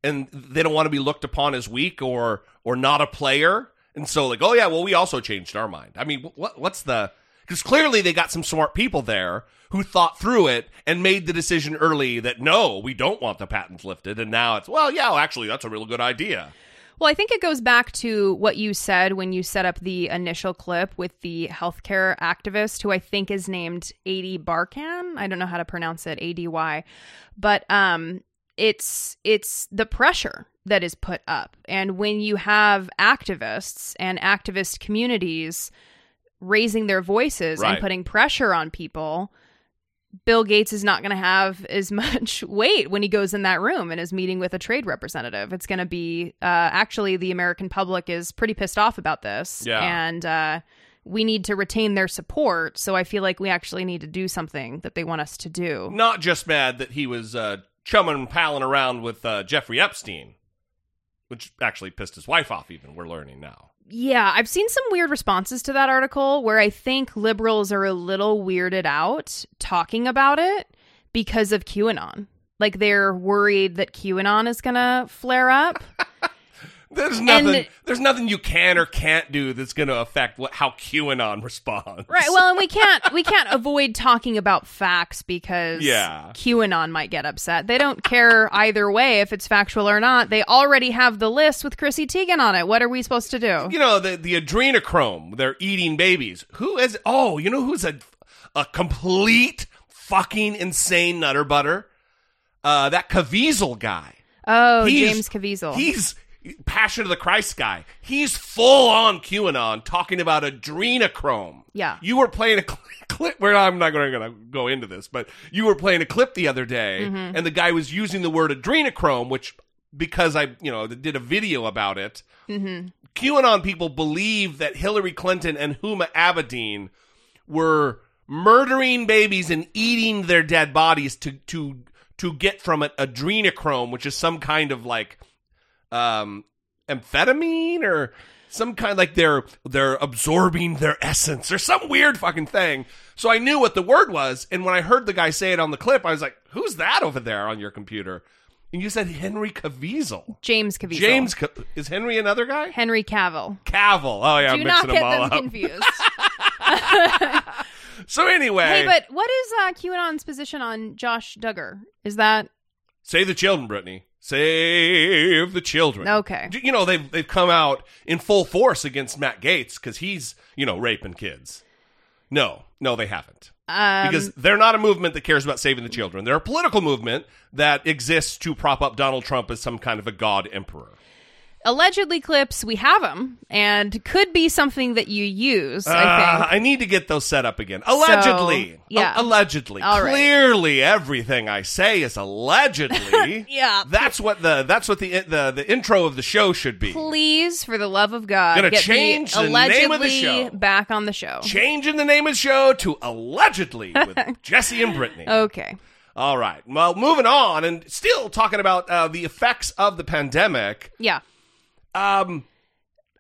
and they don't want to be looked upon as weak or or not a player and so like oh yeah well we also changed our mind i mean what what's the because clearly they got some smart people there who thought through it and made the decision early that no we don't want the patents lifted and now it's well yeah actually that's a real good idea well, I think it goes back to what you said when you set up the initial clip with the healthcare activist who I think is named Ady Barkan. I don't know how to pronounce it, A D Y. But um it's it's the pressure that is put up and when you have activists and activist communities raising their voices right. and putting pressure on people Bill Gates is not going to have as much weight when he goes in that room and is meeting with a trade representative. It's going to be uh, actually the American public is pretty pissed off about this, yeah. and uh, we need to retain their support. So I feel like we actually need to do something that they want us to do. Not just mad that he was uh, chumming and palling around with uh, Jeffrey Epstein, which actually pissed his wife off. Even we're learning now. Yeah, I've seen some weird responses to that article where I think liberals are a little weirded out talking about it because of QAnon. Like they're worried that QAnon is going to flare up. There's nothing. And- there's nothing you can or can't do that's going to affect what, how QAnon responds. Right. Well, and we can't we can't avoid talking about facts because Yeah. QAnon might get upset. They don't care either way if it's factual or not. They already have the list with Chrissy Teigen on it. What are we supposed to do? You know the the adrenochrome. They're eating babies. Who is? Oh, you know who's a a complete fucking insane nutter butter? Uh, that Caviezel guy. Oh, He's- James Caviezel. He's Passion of the Christ guy. He's full on QAnon talking about adrenochrome. Yeah. You were playing a cl- clip where I'm not going to go into this, but you were playing a clip the other day, Mhm. and the guy was using the word adrenochrome, which because I you know did a video about it. Mm-hmm. QAnon people believe that Hillary Clinton and Huma Abedin were murdering babies and eating their dead bodies to to to get from it adrenochrome, which is some kind of like um amphetamine or some kind like they're they're absorbing their essence or some weird fucking thing. So I knew what the word was, and when I heard the guy say it on the clip, I was like, "Who's that over there on your computer?" And you said Henry Caviezel. James Caviezel. James Ca- is Henry another guy? Henry Cavill. Cavill. Oh yeah, I'm Do mixing not get them all them up. confused. So anyway, hey, but what is uh, QAnon's position on Josh Duggar? Is that say the children, Brittany. Save the children. Okay. You know they've they've come out in full force against Matt Gaetz because he's you know raping kids. No, no, they haven't. um, because they're not a movement that cares about saving the children. They're a political movement that exists to prop up Donald Trump as some kind of a god emperor. Allegedly clips? We have them, and could be something that you use. I Uh, think. I need to get those set up again. Allegedly. So, yeah. Al- allegedly. All right. Clearly everything I say is allegedly. Yeah. That's what the that's what the the the intro of the show should be. Please, for the love of God, Gonna get change the the allegedly name of the show. back on the show. Changing the name of the show to allegedly with Jesse and Brittany. Okay. All right. Well, moving on and still talking about uh, the effects of the pandemic. Yeah. Um,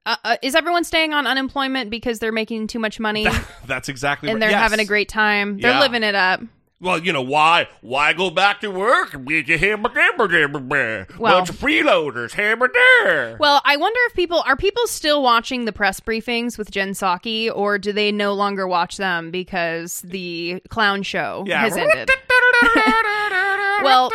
Uh, uh, is everyone staying on unemployment because they're making too much money that's exactly and right. they're Yes. having a great time? They're Yeah. living it up. Well, you know why? Why go back to work and get your hamburger, hamburger, Well- bunch of freeloaders, hamburger. Well, I wonder if people are people still watching the press briefings with Jen Psaki, or do they no longer watch them because the clown show Yeah. has ended? well,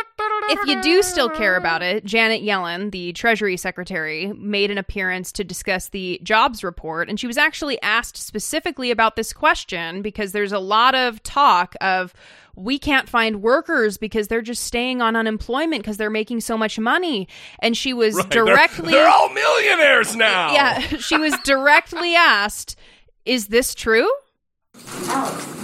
if you do still care about it, Janet Yellen, the Treasury Secretary, made an appearance to discuss the jobs report, and she was actually asked specifically about this question because there's a lot of talk of we can't find workers because they're just staying on unemployment because they're making so much money. And she was Right, they're- directly they're all millionaires now. Yeah, she was directly asked, "Is this true?" Oh.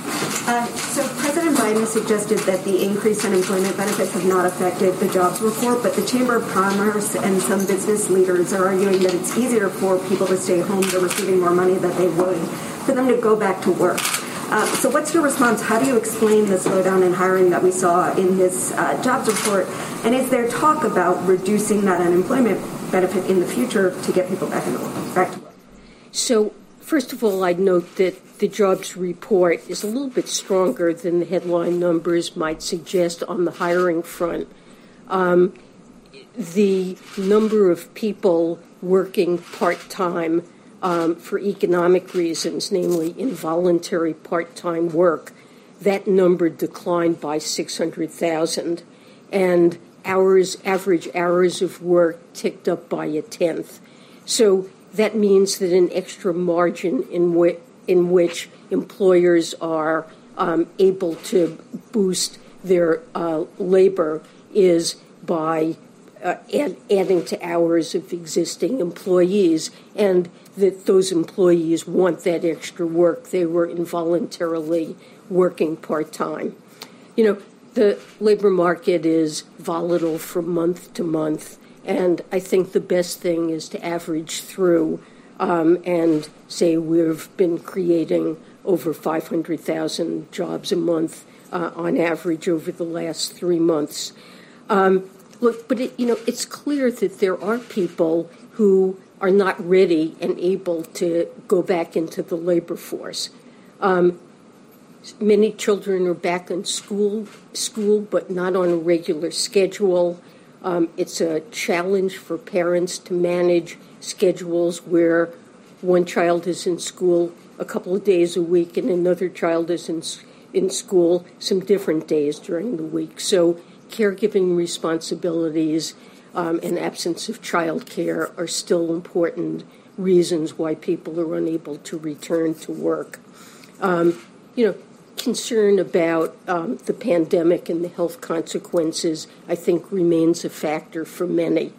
Uh, so President Biden suggested that the increased unemployment benefits have not affected the jobs report, but the Chamber of Commerce and some business leaders are arguing that it's easier for people to stay home. They're receiving more money than they would for them to go back to work. Uh, so what's your response? How do you explain the slowdown in hiring that we saw in this uh, jobs report? And is there talk about reducing that unemployment benefit in the future to get people back, in back to work? So, first of all, I'd note that the jobs report is a little bit stronger than the headline numbers might suggest on the hiring front. Um, the number of people working part time um, for economic reasons, namely involuntary part time work, that number declined by 600,000. And hours, average hours of work ticked up by a tenth. So that means that an extra margin in, in which employers are um, able to boost their uh, labor is by uh, add, adding to hours of existing employees, and that those employees want that extra work. They were involuntarily working part time. You know, the labor market is volatile from month to month, and I think the best thing is to average through um, and say we've been creating over 500,000 jobs a month uh, on average over the last three months. Um, look, but it, you know, it's clear that there are people who are not ready and able to go back into the labor force. Um, many children are back in school, school, but not on a regular schedule. Um, it's a challenge for parents to manage schedules where one child is in school a couple of days a week and another child is in in school some different days during the week. So caregiving responsibilities um, and absence of child care are still important reasons why people are unable to return to work. Um, you know, concern about um, the pandemic and the health consequences, I think, remains a factor for many.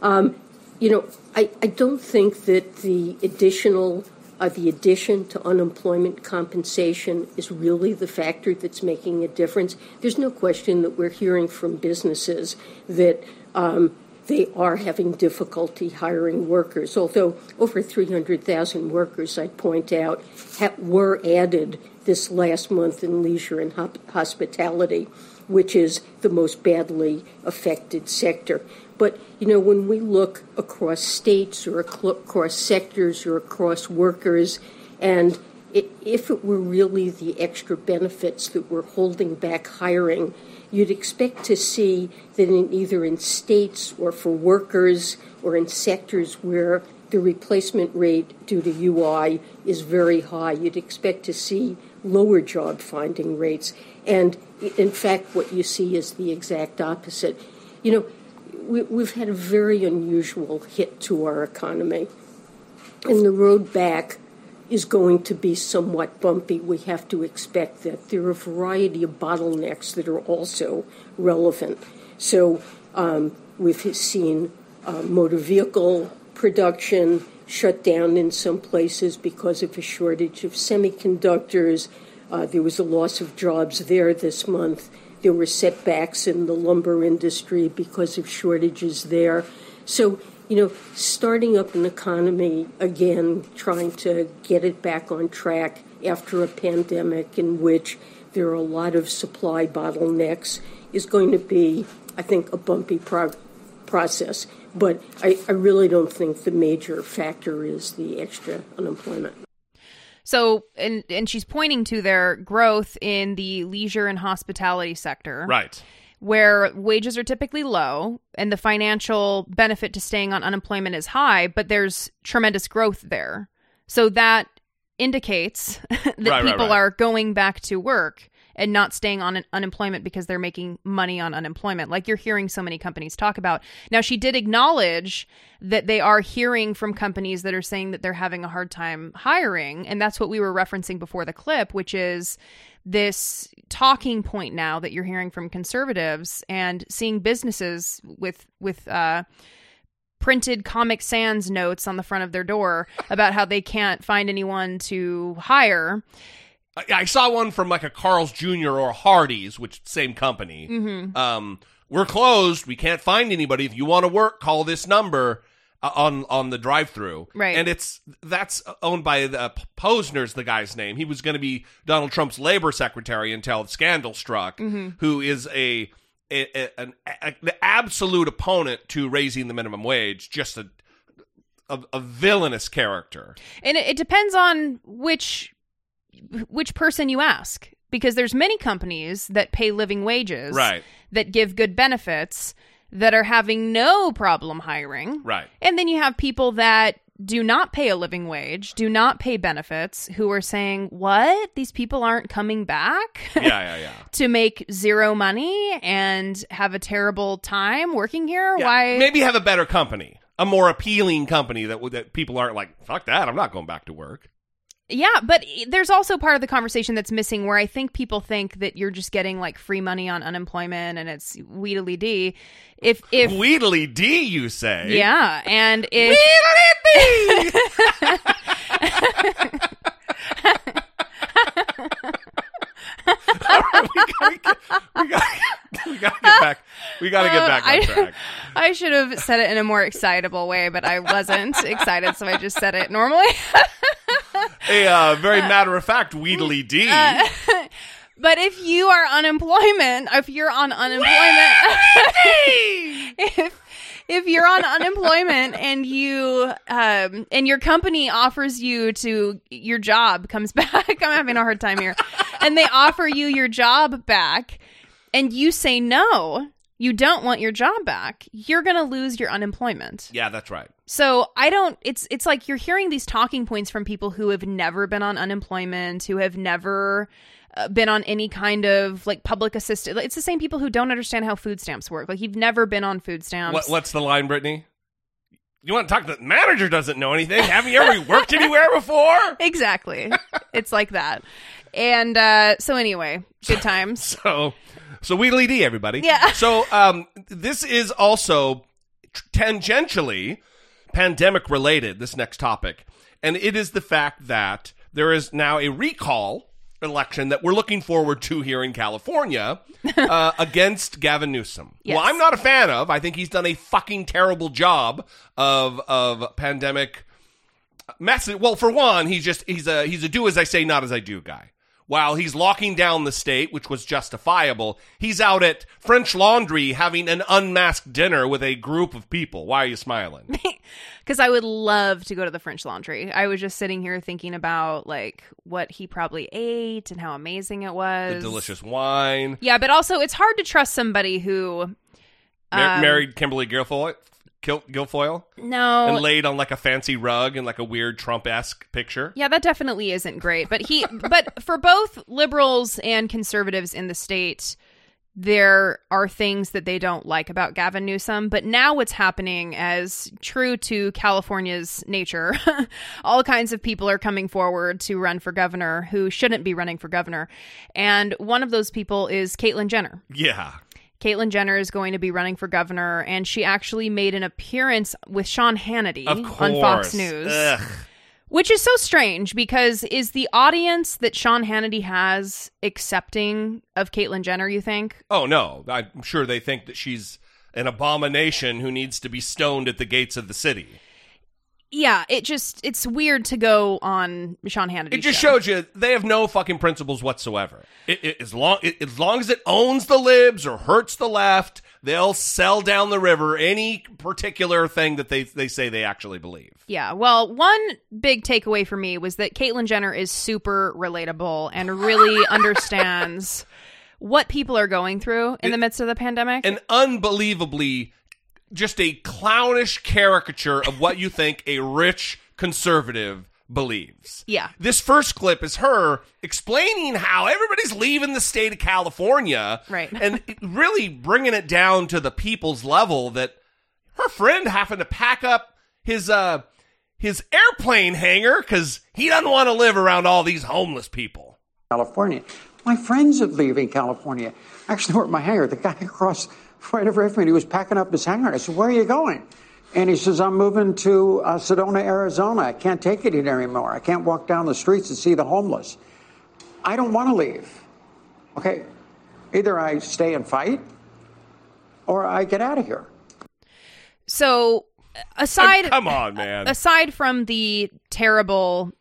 Um, you know, I, I don't think that the additional uh, the addition to unemployment compensation is really the factor that's making a difference. There's no question that we're hearing from businesses that um, they are having difficulty hiring workers. Although over 300,000 workers, I'd point out, ha- were added this last month in leisure and hospitality, which is the most badly affected sector. But you know, when we look across states or across sectors or across workers, and it, if it were really the extra benefits that were holding back hiring, you'd expect to see that in either in states or for workers or in sectors where the replacement rate due to UI is very high, you'd expect to see lower job finding rates. And in fact, what you see is the exact opposite. You know, we, have had a very unusual hit to our economy. And the road back is going to be somewhat bumpy. We have to expect that. There are a variety of bottlenecks that are also relevant. So um, we've seen uh, motor vehicle production shut down in some places because of a shortage of semiconductors. Uh, there was a loss of jobs there this month. There were setbacks in the lumber industry because of shortages there. So, you know, starting up an economy again, trying to get it back on track after a pandemic in which there are a lot of supply bottlenecks is going to be, I think, a bumpy prog- process. But I, I really don't think the major factor is the extra unemployment. So, and and she's pointing to their growth in the leisure and hospitality sector, right? Where wages are typically low and the financial benefit to staying on unemployment is high, but there's tremendous growth there. So that indicates that right, people right, right. are going back to work and not staying on unemployment because they're making money on unemployment, like you're hearing so many companies talk about. Now, she did acknowledge that they are hearing from companies that are saying that they're having a hard time hiring. And that's what we were referencing before the clip, which is this talking point now that you're hearing from conservatives and seeing businesses with, with, uh, printed Comic Sans notes on the front of their door about how they can't find anyone to hire. I, saw one from like a Carl's Jr. or Hardee's, which same company. Mm-hmm. Um, we're closed. We can't find anybody. If you want to work, call this number uh, on on the drive-through. Right. And it's that's owned by the uh, Puzder's the guy's name. He was going to be Donald Trump's labor secretary until the scandal struck. Mm-hmm. Who is a, a, a an a, absolute opponent to raising the minimum wage? Just a a, a villainous character. And it, it depends on which which person you ask because there's many companies that pay living wages right. that give good benefits that are having no problem hiring. Right. And then you have people that do not pay a living wage, do not pay benefits, who are saying, What? These people aren't coming back? Yeah, yeah, yeah. to make zero money and have a terrible time working here? Yeah, Why? Maybe have a better company, a more appealing company that, that people aren't like, Fuck that, I'm not going back to work. Yeah, but there's also part of the conversation that's missing where I think people think that you're just getting like free money on unemployment and it's wheedly d. If if wheedly d, you say? Yeah, and if we, gotta get, we, gotta, we gotta get back. We gotta get back on uh, track. I should have said it in a more excitable way, but I wasn't excited, so I just said it normally. A uh, very matter of fact Wheedly D. Uh, but if you are unemployment, if you're on unemployment, if if you're on unemployment and you um and your company offers you to your job comes back, I'm having a hard time here, and they offer you your job back, and you say no, you don't want your job back, you're gonna lose your unemployment. yeah, that's right. So I don't. It's it's like you're hearing these talking points from people who have never been on unemployment, who have never been on any kind of like public assistance. It's the same people who don't understand how food stamps work. Like you've never been on food stamps. What, what's the line, Brittany? You want to talk to the manager? Doesn't know anything. Haven't you ever worked anywhere before? exactly. it's like that. And uh, so anyway, good times. So, so Wheedly D, everybody. Yeah. So, um, this is also tangentially pandemic related. This next topic, and it is the fact that there is now a recall election that we're looking forward to here in California uh, against Gavin Newsom. Yes. Well, I'm not a fan of. I think he's done a fucking terrible job of of pandemic message. Well, for one, he's just he's a he's a do as I say, not as I do guy. While he's locking down the state, which was justifiable, he's out at French Laundry having an unmasked dinner with a group of people. Why are you smiling? Because I would love to go to the French Laundry. I was just sitting here thinking about like what he probably ate and how amazing it was. the delicious wine. Yeah, but also it's hard to trust somebody who Mar- um, married Kimberly Guilfoyle, Guilfoyle, No. and laid on like a fancy rug and like a weird Trump esque picture. Yeah, that definitely isn't great. But he but for both liberals and conservatives in the state, there are things that they don't like about Gavin Newsom. But now what's happening as true to California's nature, all kinds of people are coming forward to run for governor who shouldn't be running for governor. And one of those people is Caitlyn Jenner. Yeah. Caitlyn Jenner is going to be running for governor, and she actually made an appearance with Sean Hannity on Fox News. Ugh. Which is so strange because is the audience that Sean Hannity has accepting of Caitlyn Jenner, you think? Oh no, I'm sure they think that she's an abomination who needs to be stoned at the gates of the city. Yeah, it just it's weird to go on Sean Hannity. It just shows you they have no fucking principles whatsoever. It, it, as long it, as long as it owns the libs or hurts the left, they'll sell down the river any particular thing that they they say they actually believe. Yeah, well, one big takeaway for me was that Caitlyn Jenner is super relatable and really understands what people are going through in the midst of the pandemic. An unbelievably just a clownish caricature of what you think a rich conservative believes. Yeah. This first clip is her explaining how everybody's leaving the state of California. Right. and really bringing it down to the people's level that her friend having to pack up his uh his airplane hangar cuz he doesn't want to live around all these homeless people. California. My friends are leaving California. Actually, we're at my hangar. The guy across right over from me, he was packing up his hangar. I said, "Where are you going?" And he says, "I'm moving to uh, Sedona, Arizona. I can't take it here anymore. I can't walk down the streets and see the homeless. I don't want to leave. Okay, either I stay and fight, or I get out of here." So, aside Come on, man. aside from the terrible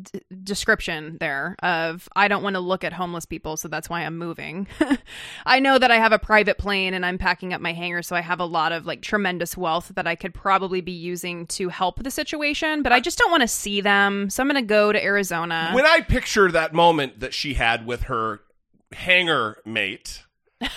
d- description there of I don't want to look at homeless people, so that's why I'm moving. I know that I have a private plane and I'm packing up my hangar, so I have a lot of like tremendous wealth that I could probably be using to help the situation, but I just don't want to see them. So I'm going to go to Arizona. When I picture that moment that she had with her hangar mate, uh,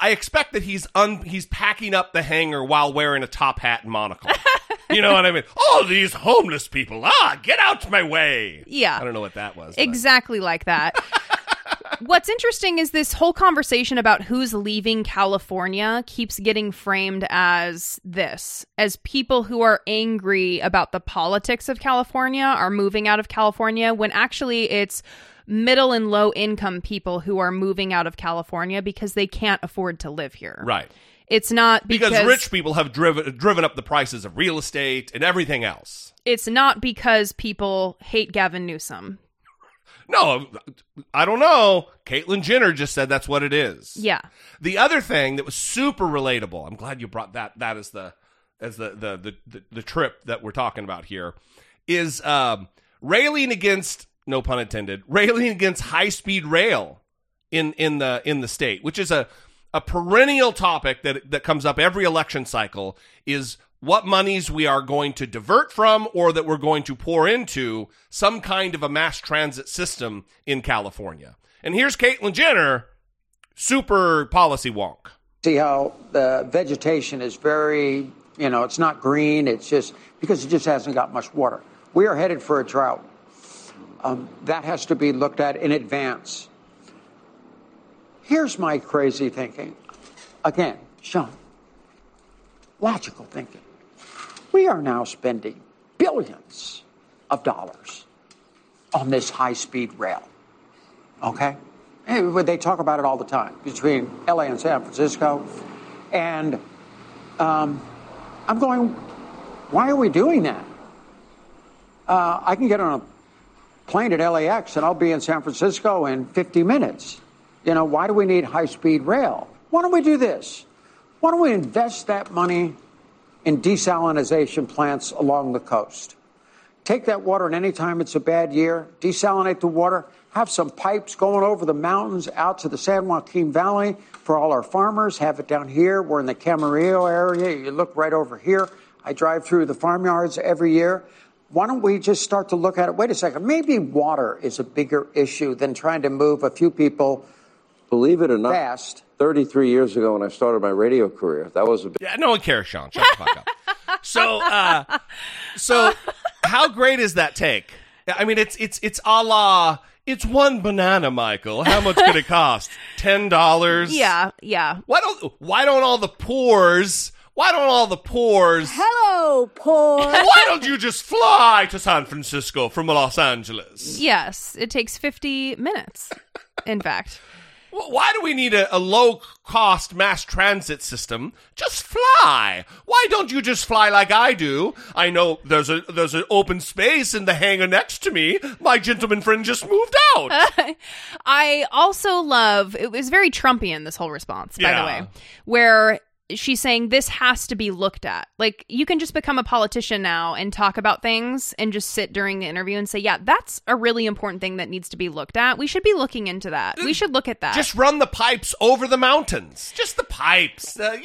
I expect that he's un- he's packing up the hangar while wearing a top hat and monocle. you know what I mean? All these homeless people, ah, get out my way. Yeah. I don't know what that was. Exactly like that. What's interesting is this whole conversation about who's leaving California keeps getting framed as this as people who are angry about the politics of California are moving out of California when actually it's middle and low income people who are moving out of California because they can't afford to live here. Right. It's not because, Because, rich people have driven driven up the prices of real estate and everything else. it's not because people hate Gavin Newsom. No, I don't know. Caitlyn Jenner just said that's what it is. Yeah. The other thing that was super relatable. I'm glad you brought that. That is the as the the the the, the trip that we're talking about here is um, railing against no pun intended railing against high speed rail in in the in the state, which is a a perennial topic that that comes up every election cycle. Is what monies we are going to divert from or that we're going to pour into some kind of a mass transit system in California. And here's Caitlyn Jenner, super policy wonk. See how the vegetation is very, you know, it's not green. It's just because it just hasn't got much water. We are headed for a drought. Um, that has to be looked at in advance. Here's my crazy thinking. Again, Sean, logical thinking. We are now spending billions of dollars on this high speed rail. Okay? They talk about it all the time between LA and San Francisco. And um, I'm going, why are we doing that? Uh, I can get on a plane at LAX and I'll be in San Francisco in 50 minutes. You know, why do we need high speed rail? Why don't we do this? Why don't we invest that money in desalination plants along the coast? Take that water, and anytime it's a bad year, desalinate the water, have some pipes going over the mountains out to the San Joaquin Valley for all our farmers, have it down here. We're in the Camarillo area. You look right over here. I drive through the farmyards every year. Why don't we just start to look at it? Wait a second. Maybe water is a bigger issue than trying to move a few people Believe it or not, fast. 33 years ago when I started my radio career, that was a big. Yeah, no one cares, Sean. Shut the fuck up. So, uh, so how great is that take? I mean, it's it's it's a la. It's one banana, Michael. How much could it cost? Ten dollars. Yeah, yeah. Why don't Why don't all the poors? Why don't all the poors? Hello, poor. Why don't you just fly to San Francisco from Los Angeles? Yes, it takes 50 minutes, in fact. Wh- Why do we need a, a low cost mass transit system? Just fly. Why don't you just fly like I do? I know there's a there's an open space in the hangar next to me. My gentleman friend just moved out. I also love it was very Trumpian this whole response, by the way, where she's saying this has to be looked at. Like you can just become a politician now and talk about things and just sit during the interview and say, "Yeah, that's a really important thing that needs to be looked at. We should be looking into that. We should look at that." Just run the pipes over the mountains. Just the pipes. Uh.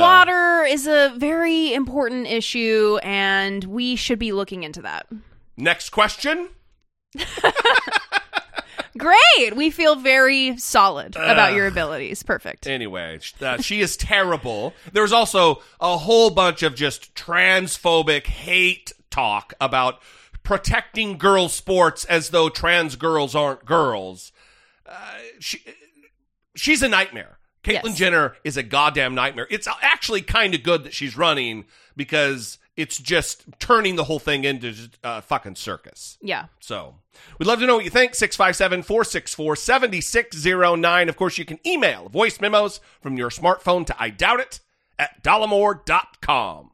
Water is a very important issue and we should be looking into that. Next question. Great. We feel very solid about your abilities. Perfect. Anyway, sh- uh, she is terrible. There was also a whole bunch of just transphobic hate talk about protecting girls' sports as though trans girls aren't girls. Uh, she, she's a nightmare. Caitlyn Yes. Jenner is a goddamn nightmare. It's actually kind of good that she's running because it's just turning the whole thing into a uh, fucking circus. Yeah. So we'd love to know what you think. 657 464 7609. Of course, you can email voice memos from your smartphone to I doubt it at dollemore.com.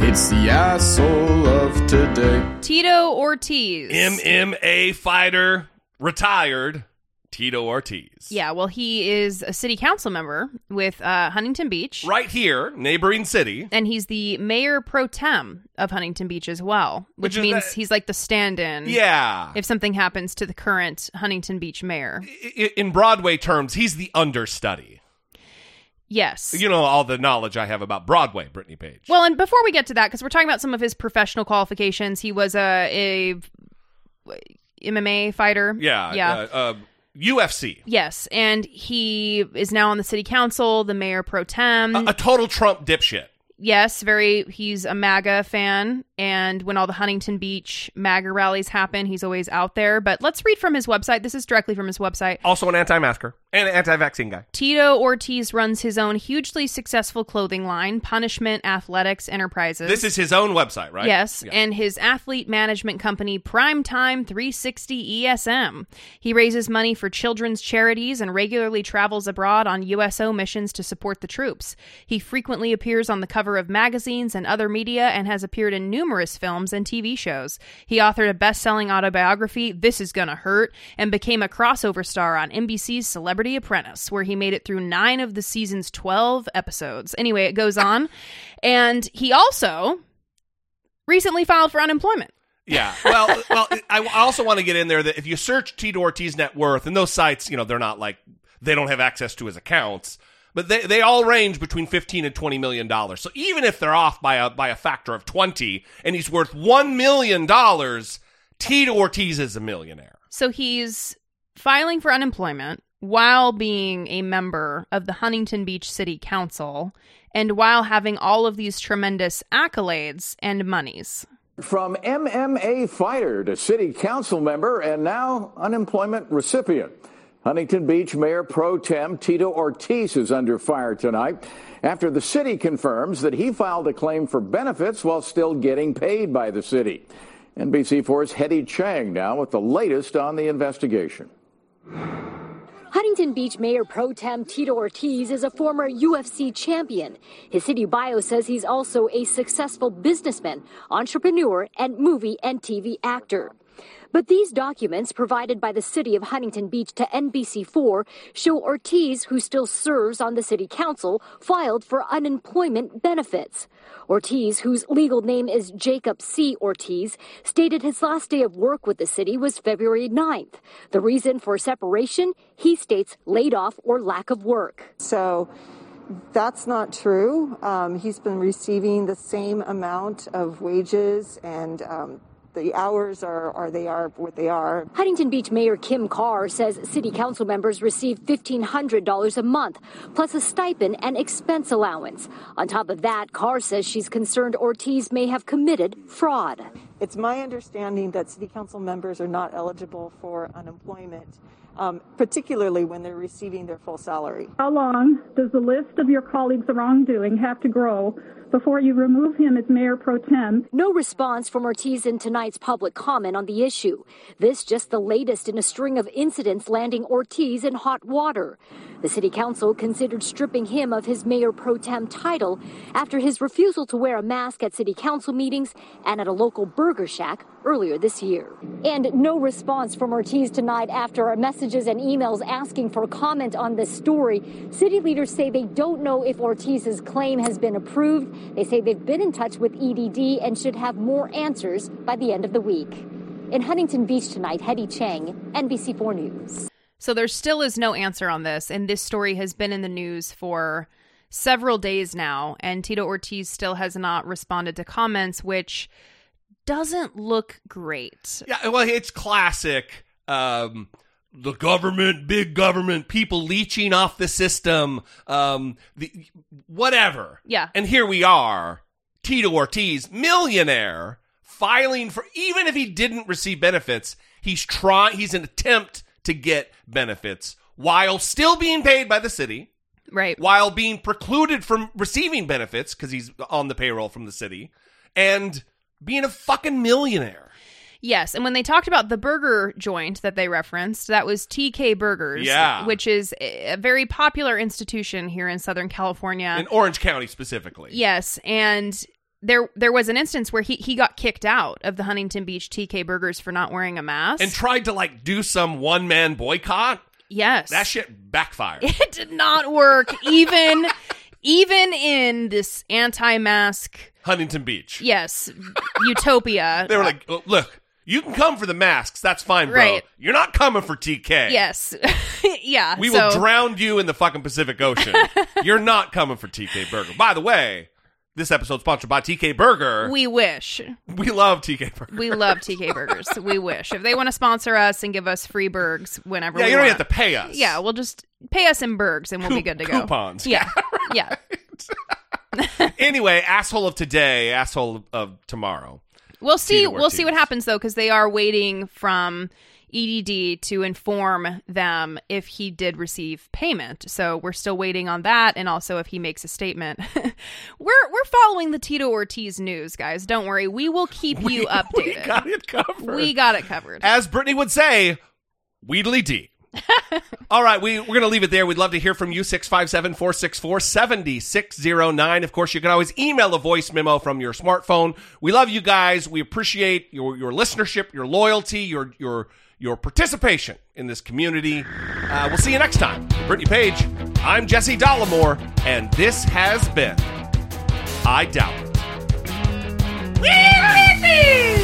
It's the asshole of today. Tito Ortiz. MMA fighter, retired Tito Ortiz. Yeah, well, he is a city council member with uh, Huntington Beach. Right here, neighboring city. And he's the mayor pro tem of Huntington Beach as well, Which which, means that- he's like the stand in. Yeah. If something happens to the current Huntington Beach mayor. In Broadway terms, he's the understudy. Yes. You know all the knowledge I have about Broadway, Brittany Page. Well, and before we get to that, because we're talking about some of his professional qualifications, he was a, a MMA fighter. Yeah. Yeah. Uh, uh, UFC. Yes, and he is now on the city council, the mayor pro tem. A, a total Trump dipshit. yes, very. He's a MAGA fan. And when all the Huntington Beach MAGA rallies happen, he's always out there. But let's read from his website. This is directly from his website. Also, an anti-masker and an anti-vaccine guy. Tito Ortiz runs his own hugely successful clothing line, Punishment Athletics Enterprises. This is his own website, right? Yes, and his athlete management company, Primetime 360 ESM. He raises money for children's charities and regularly travels abroad on USO missions to support the troops. He frequently appears on the cover of magazines and other media and has appeared in numerous films and TV shows. He authored a best selling autobiography, This Is Gonna Hurt, and became a crossover star on NBC's Celebrity Apprentice, where he made it through nine of the season's 12 episodes. Anyway, it goes on. and he also recently filed for unemployment. Yeah. Well, well, I I also want to get in there that if you search Tito Ortiz net worth, and those sites, you know, they're not like they don't have access to his accounts, but they, they all range between fifteen and twenty million dollars. So even if they're off by a by a factor of twenty, and he's worth one million dollars, Tito Ortiz is a millionaire. So he's filing for unemployment while being a member of the Huntington Beach City Council and while having all of these tremendous accolades and monies. From MMA fighter to city council member and now unemployment recipient. Huntington Beach Mayor Pro Tem Tito Ortiz is under fire tonight after the city confirms that he filed a claim for benefits while still getting paid by the city. NBC4's Hetty Chang now with the latest on the investigation. Huntington Beach Mayor Pro Tem Tito Ortiz is a former UFC champion. His city bio says he's also a successful businessman, entrepreneur, and movie and TV actor. But these documents provided by the city of Huntington Beach to NBC4 show Ortiz, who still serves on the city council, filed for unemployment benefits. Ortiz, whose legal name is Jacob C. Ortiz, stated his last day of work with the city was February 9th. The reason for separation, he states laid off or lack of work. So that's not true. Um, he's been receiving the same amount of wages and um, the hours are, are they are what they are. Huntington Beach Mayor Kim Carr says city council members receive $1,500 a month, plus a stipend and expense allowance. On top of that, Carr says she's concerned Ortiz may have committed fraud. It's my understanding that city council members are not eligible for unemployment, um, particularly when they're receiving their full salary. How long does the list of your colleagues' wrongdoing have to grow before you remove him as mayor pro tem? No response from Ortiz in tonight's public comment on the issue. This just the latest in a string of incidents landing Ortiz in hot water. The city council considered stripping him of his mayor pro tem title after his refusal to wear a mask at city council meetings and at a local burger shack earlier this year. And no response from Ortiz tonight after our messages and emails asking for comment on this story. City leaders say they don't know if Ortiz's claim has been approved. They say they've been in touch with EDD and should have more answers by the end of the week. In Huntington Beach tonight, Hetty Chang, NBC4 News. So there still is no answer on this, and this story has been in the news for several days now, and Tito Ortiz still has not responded to comments, which doesn't look great. Yeah, well, it's classic. Um, the government, big government, people leeching off the system, um, the whatever. Yeah. And here we are, Tito Ortiz, millionaire, filing for even if he didn't receive benefits, he's trying. He's an attempt to get benefits while still being paid by the city. Right. While being precluded from receiving benefits because he's on the payroll from the city, and being a fucking millionaire. Yes, and when they talked about the burger joint that they referenced, that was TK Burgers, Yeah. which is a very popular institution here in Southern California. in Orange County specifically. Yes, and there there was an instance where he he got kicked out of the Huntington Beach TK Burgers for not wearing a mask. And tried to like do some one man boycott. yes. That shit backfired. it did not work even even in this anti-mask Huntington Beach. yes, utopia. They were like, "Oh, look, you can come for the masks. That's fine, bro. Right. You're not coming for TK. Yes. yeah. We so- will drown you in the fucking Pacific Ocean. You're not coming for TK Burger. By the way, this episode's sponsored by TK Burger. We wish. We love TK Burger. We love TK Burgers. We wish. If they want to sponsor us and give us free burgs whenever Yeah, you don't want. have to pay us. Yeah, we'll just pay us in burgs and we'll be good to go. Coupons. Yeah. Yeah. anyway, asshole of today, asshole of tomorrow. We'll see. We'll see what happens though, because they are waiting from EDD to inform them if he did receive payment. So we're still waiting on that, and also if he makes a statement. we're we're following the Tito Ortiz news, guys. Don't worry, we will keep you updated. We got it covered. We got it covered. As Brittany would say, Weedly D. All right, we, we're going to leave it there. We'd love to hear from you, 657 464 7609. Of course, you can always email a voice memo from your smartphone. We love you guys. We appreciate your, your listenership, your loyalty, your, your, your participation in this community. Uh, we'll see you next time. Brittany Page, I'm Jesse Dollemore, and this has been I Doubt It.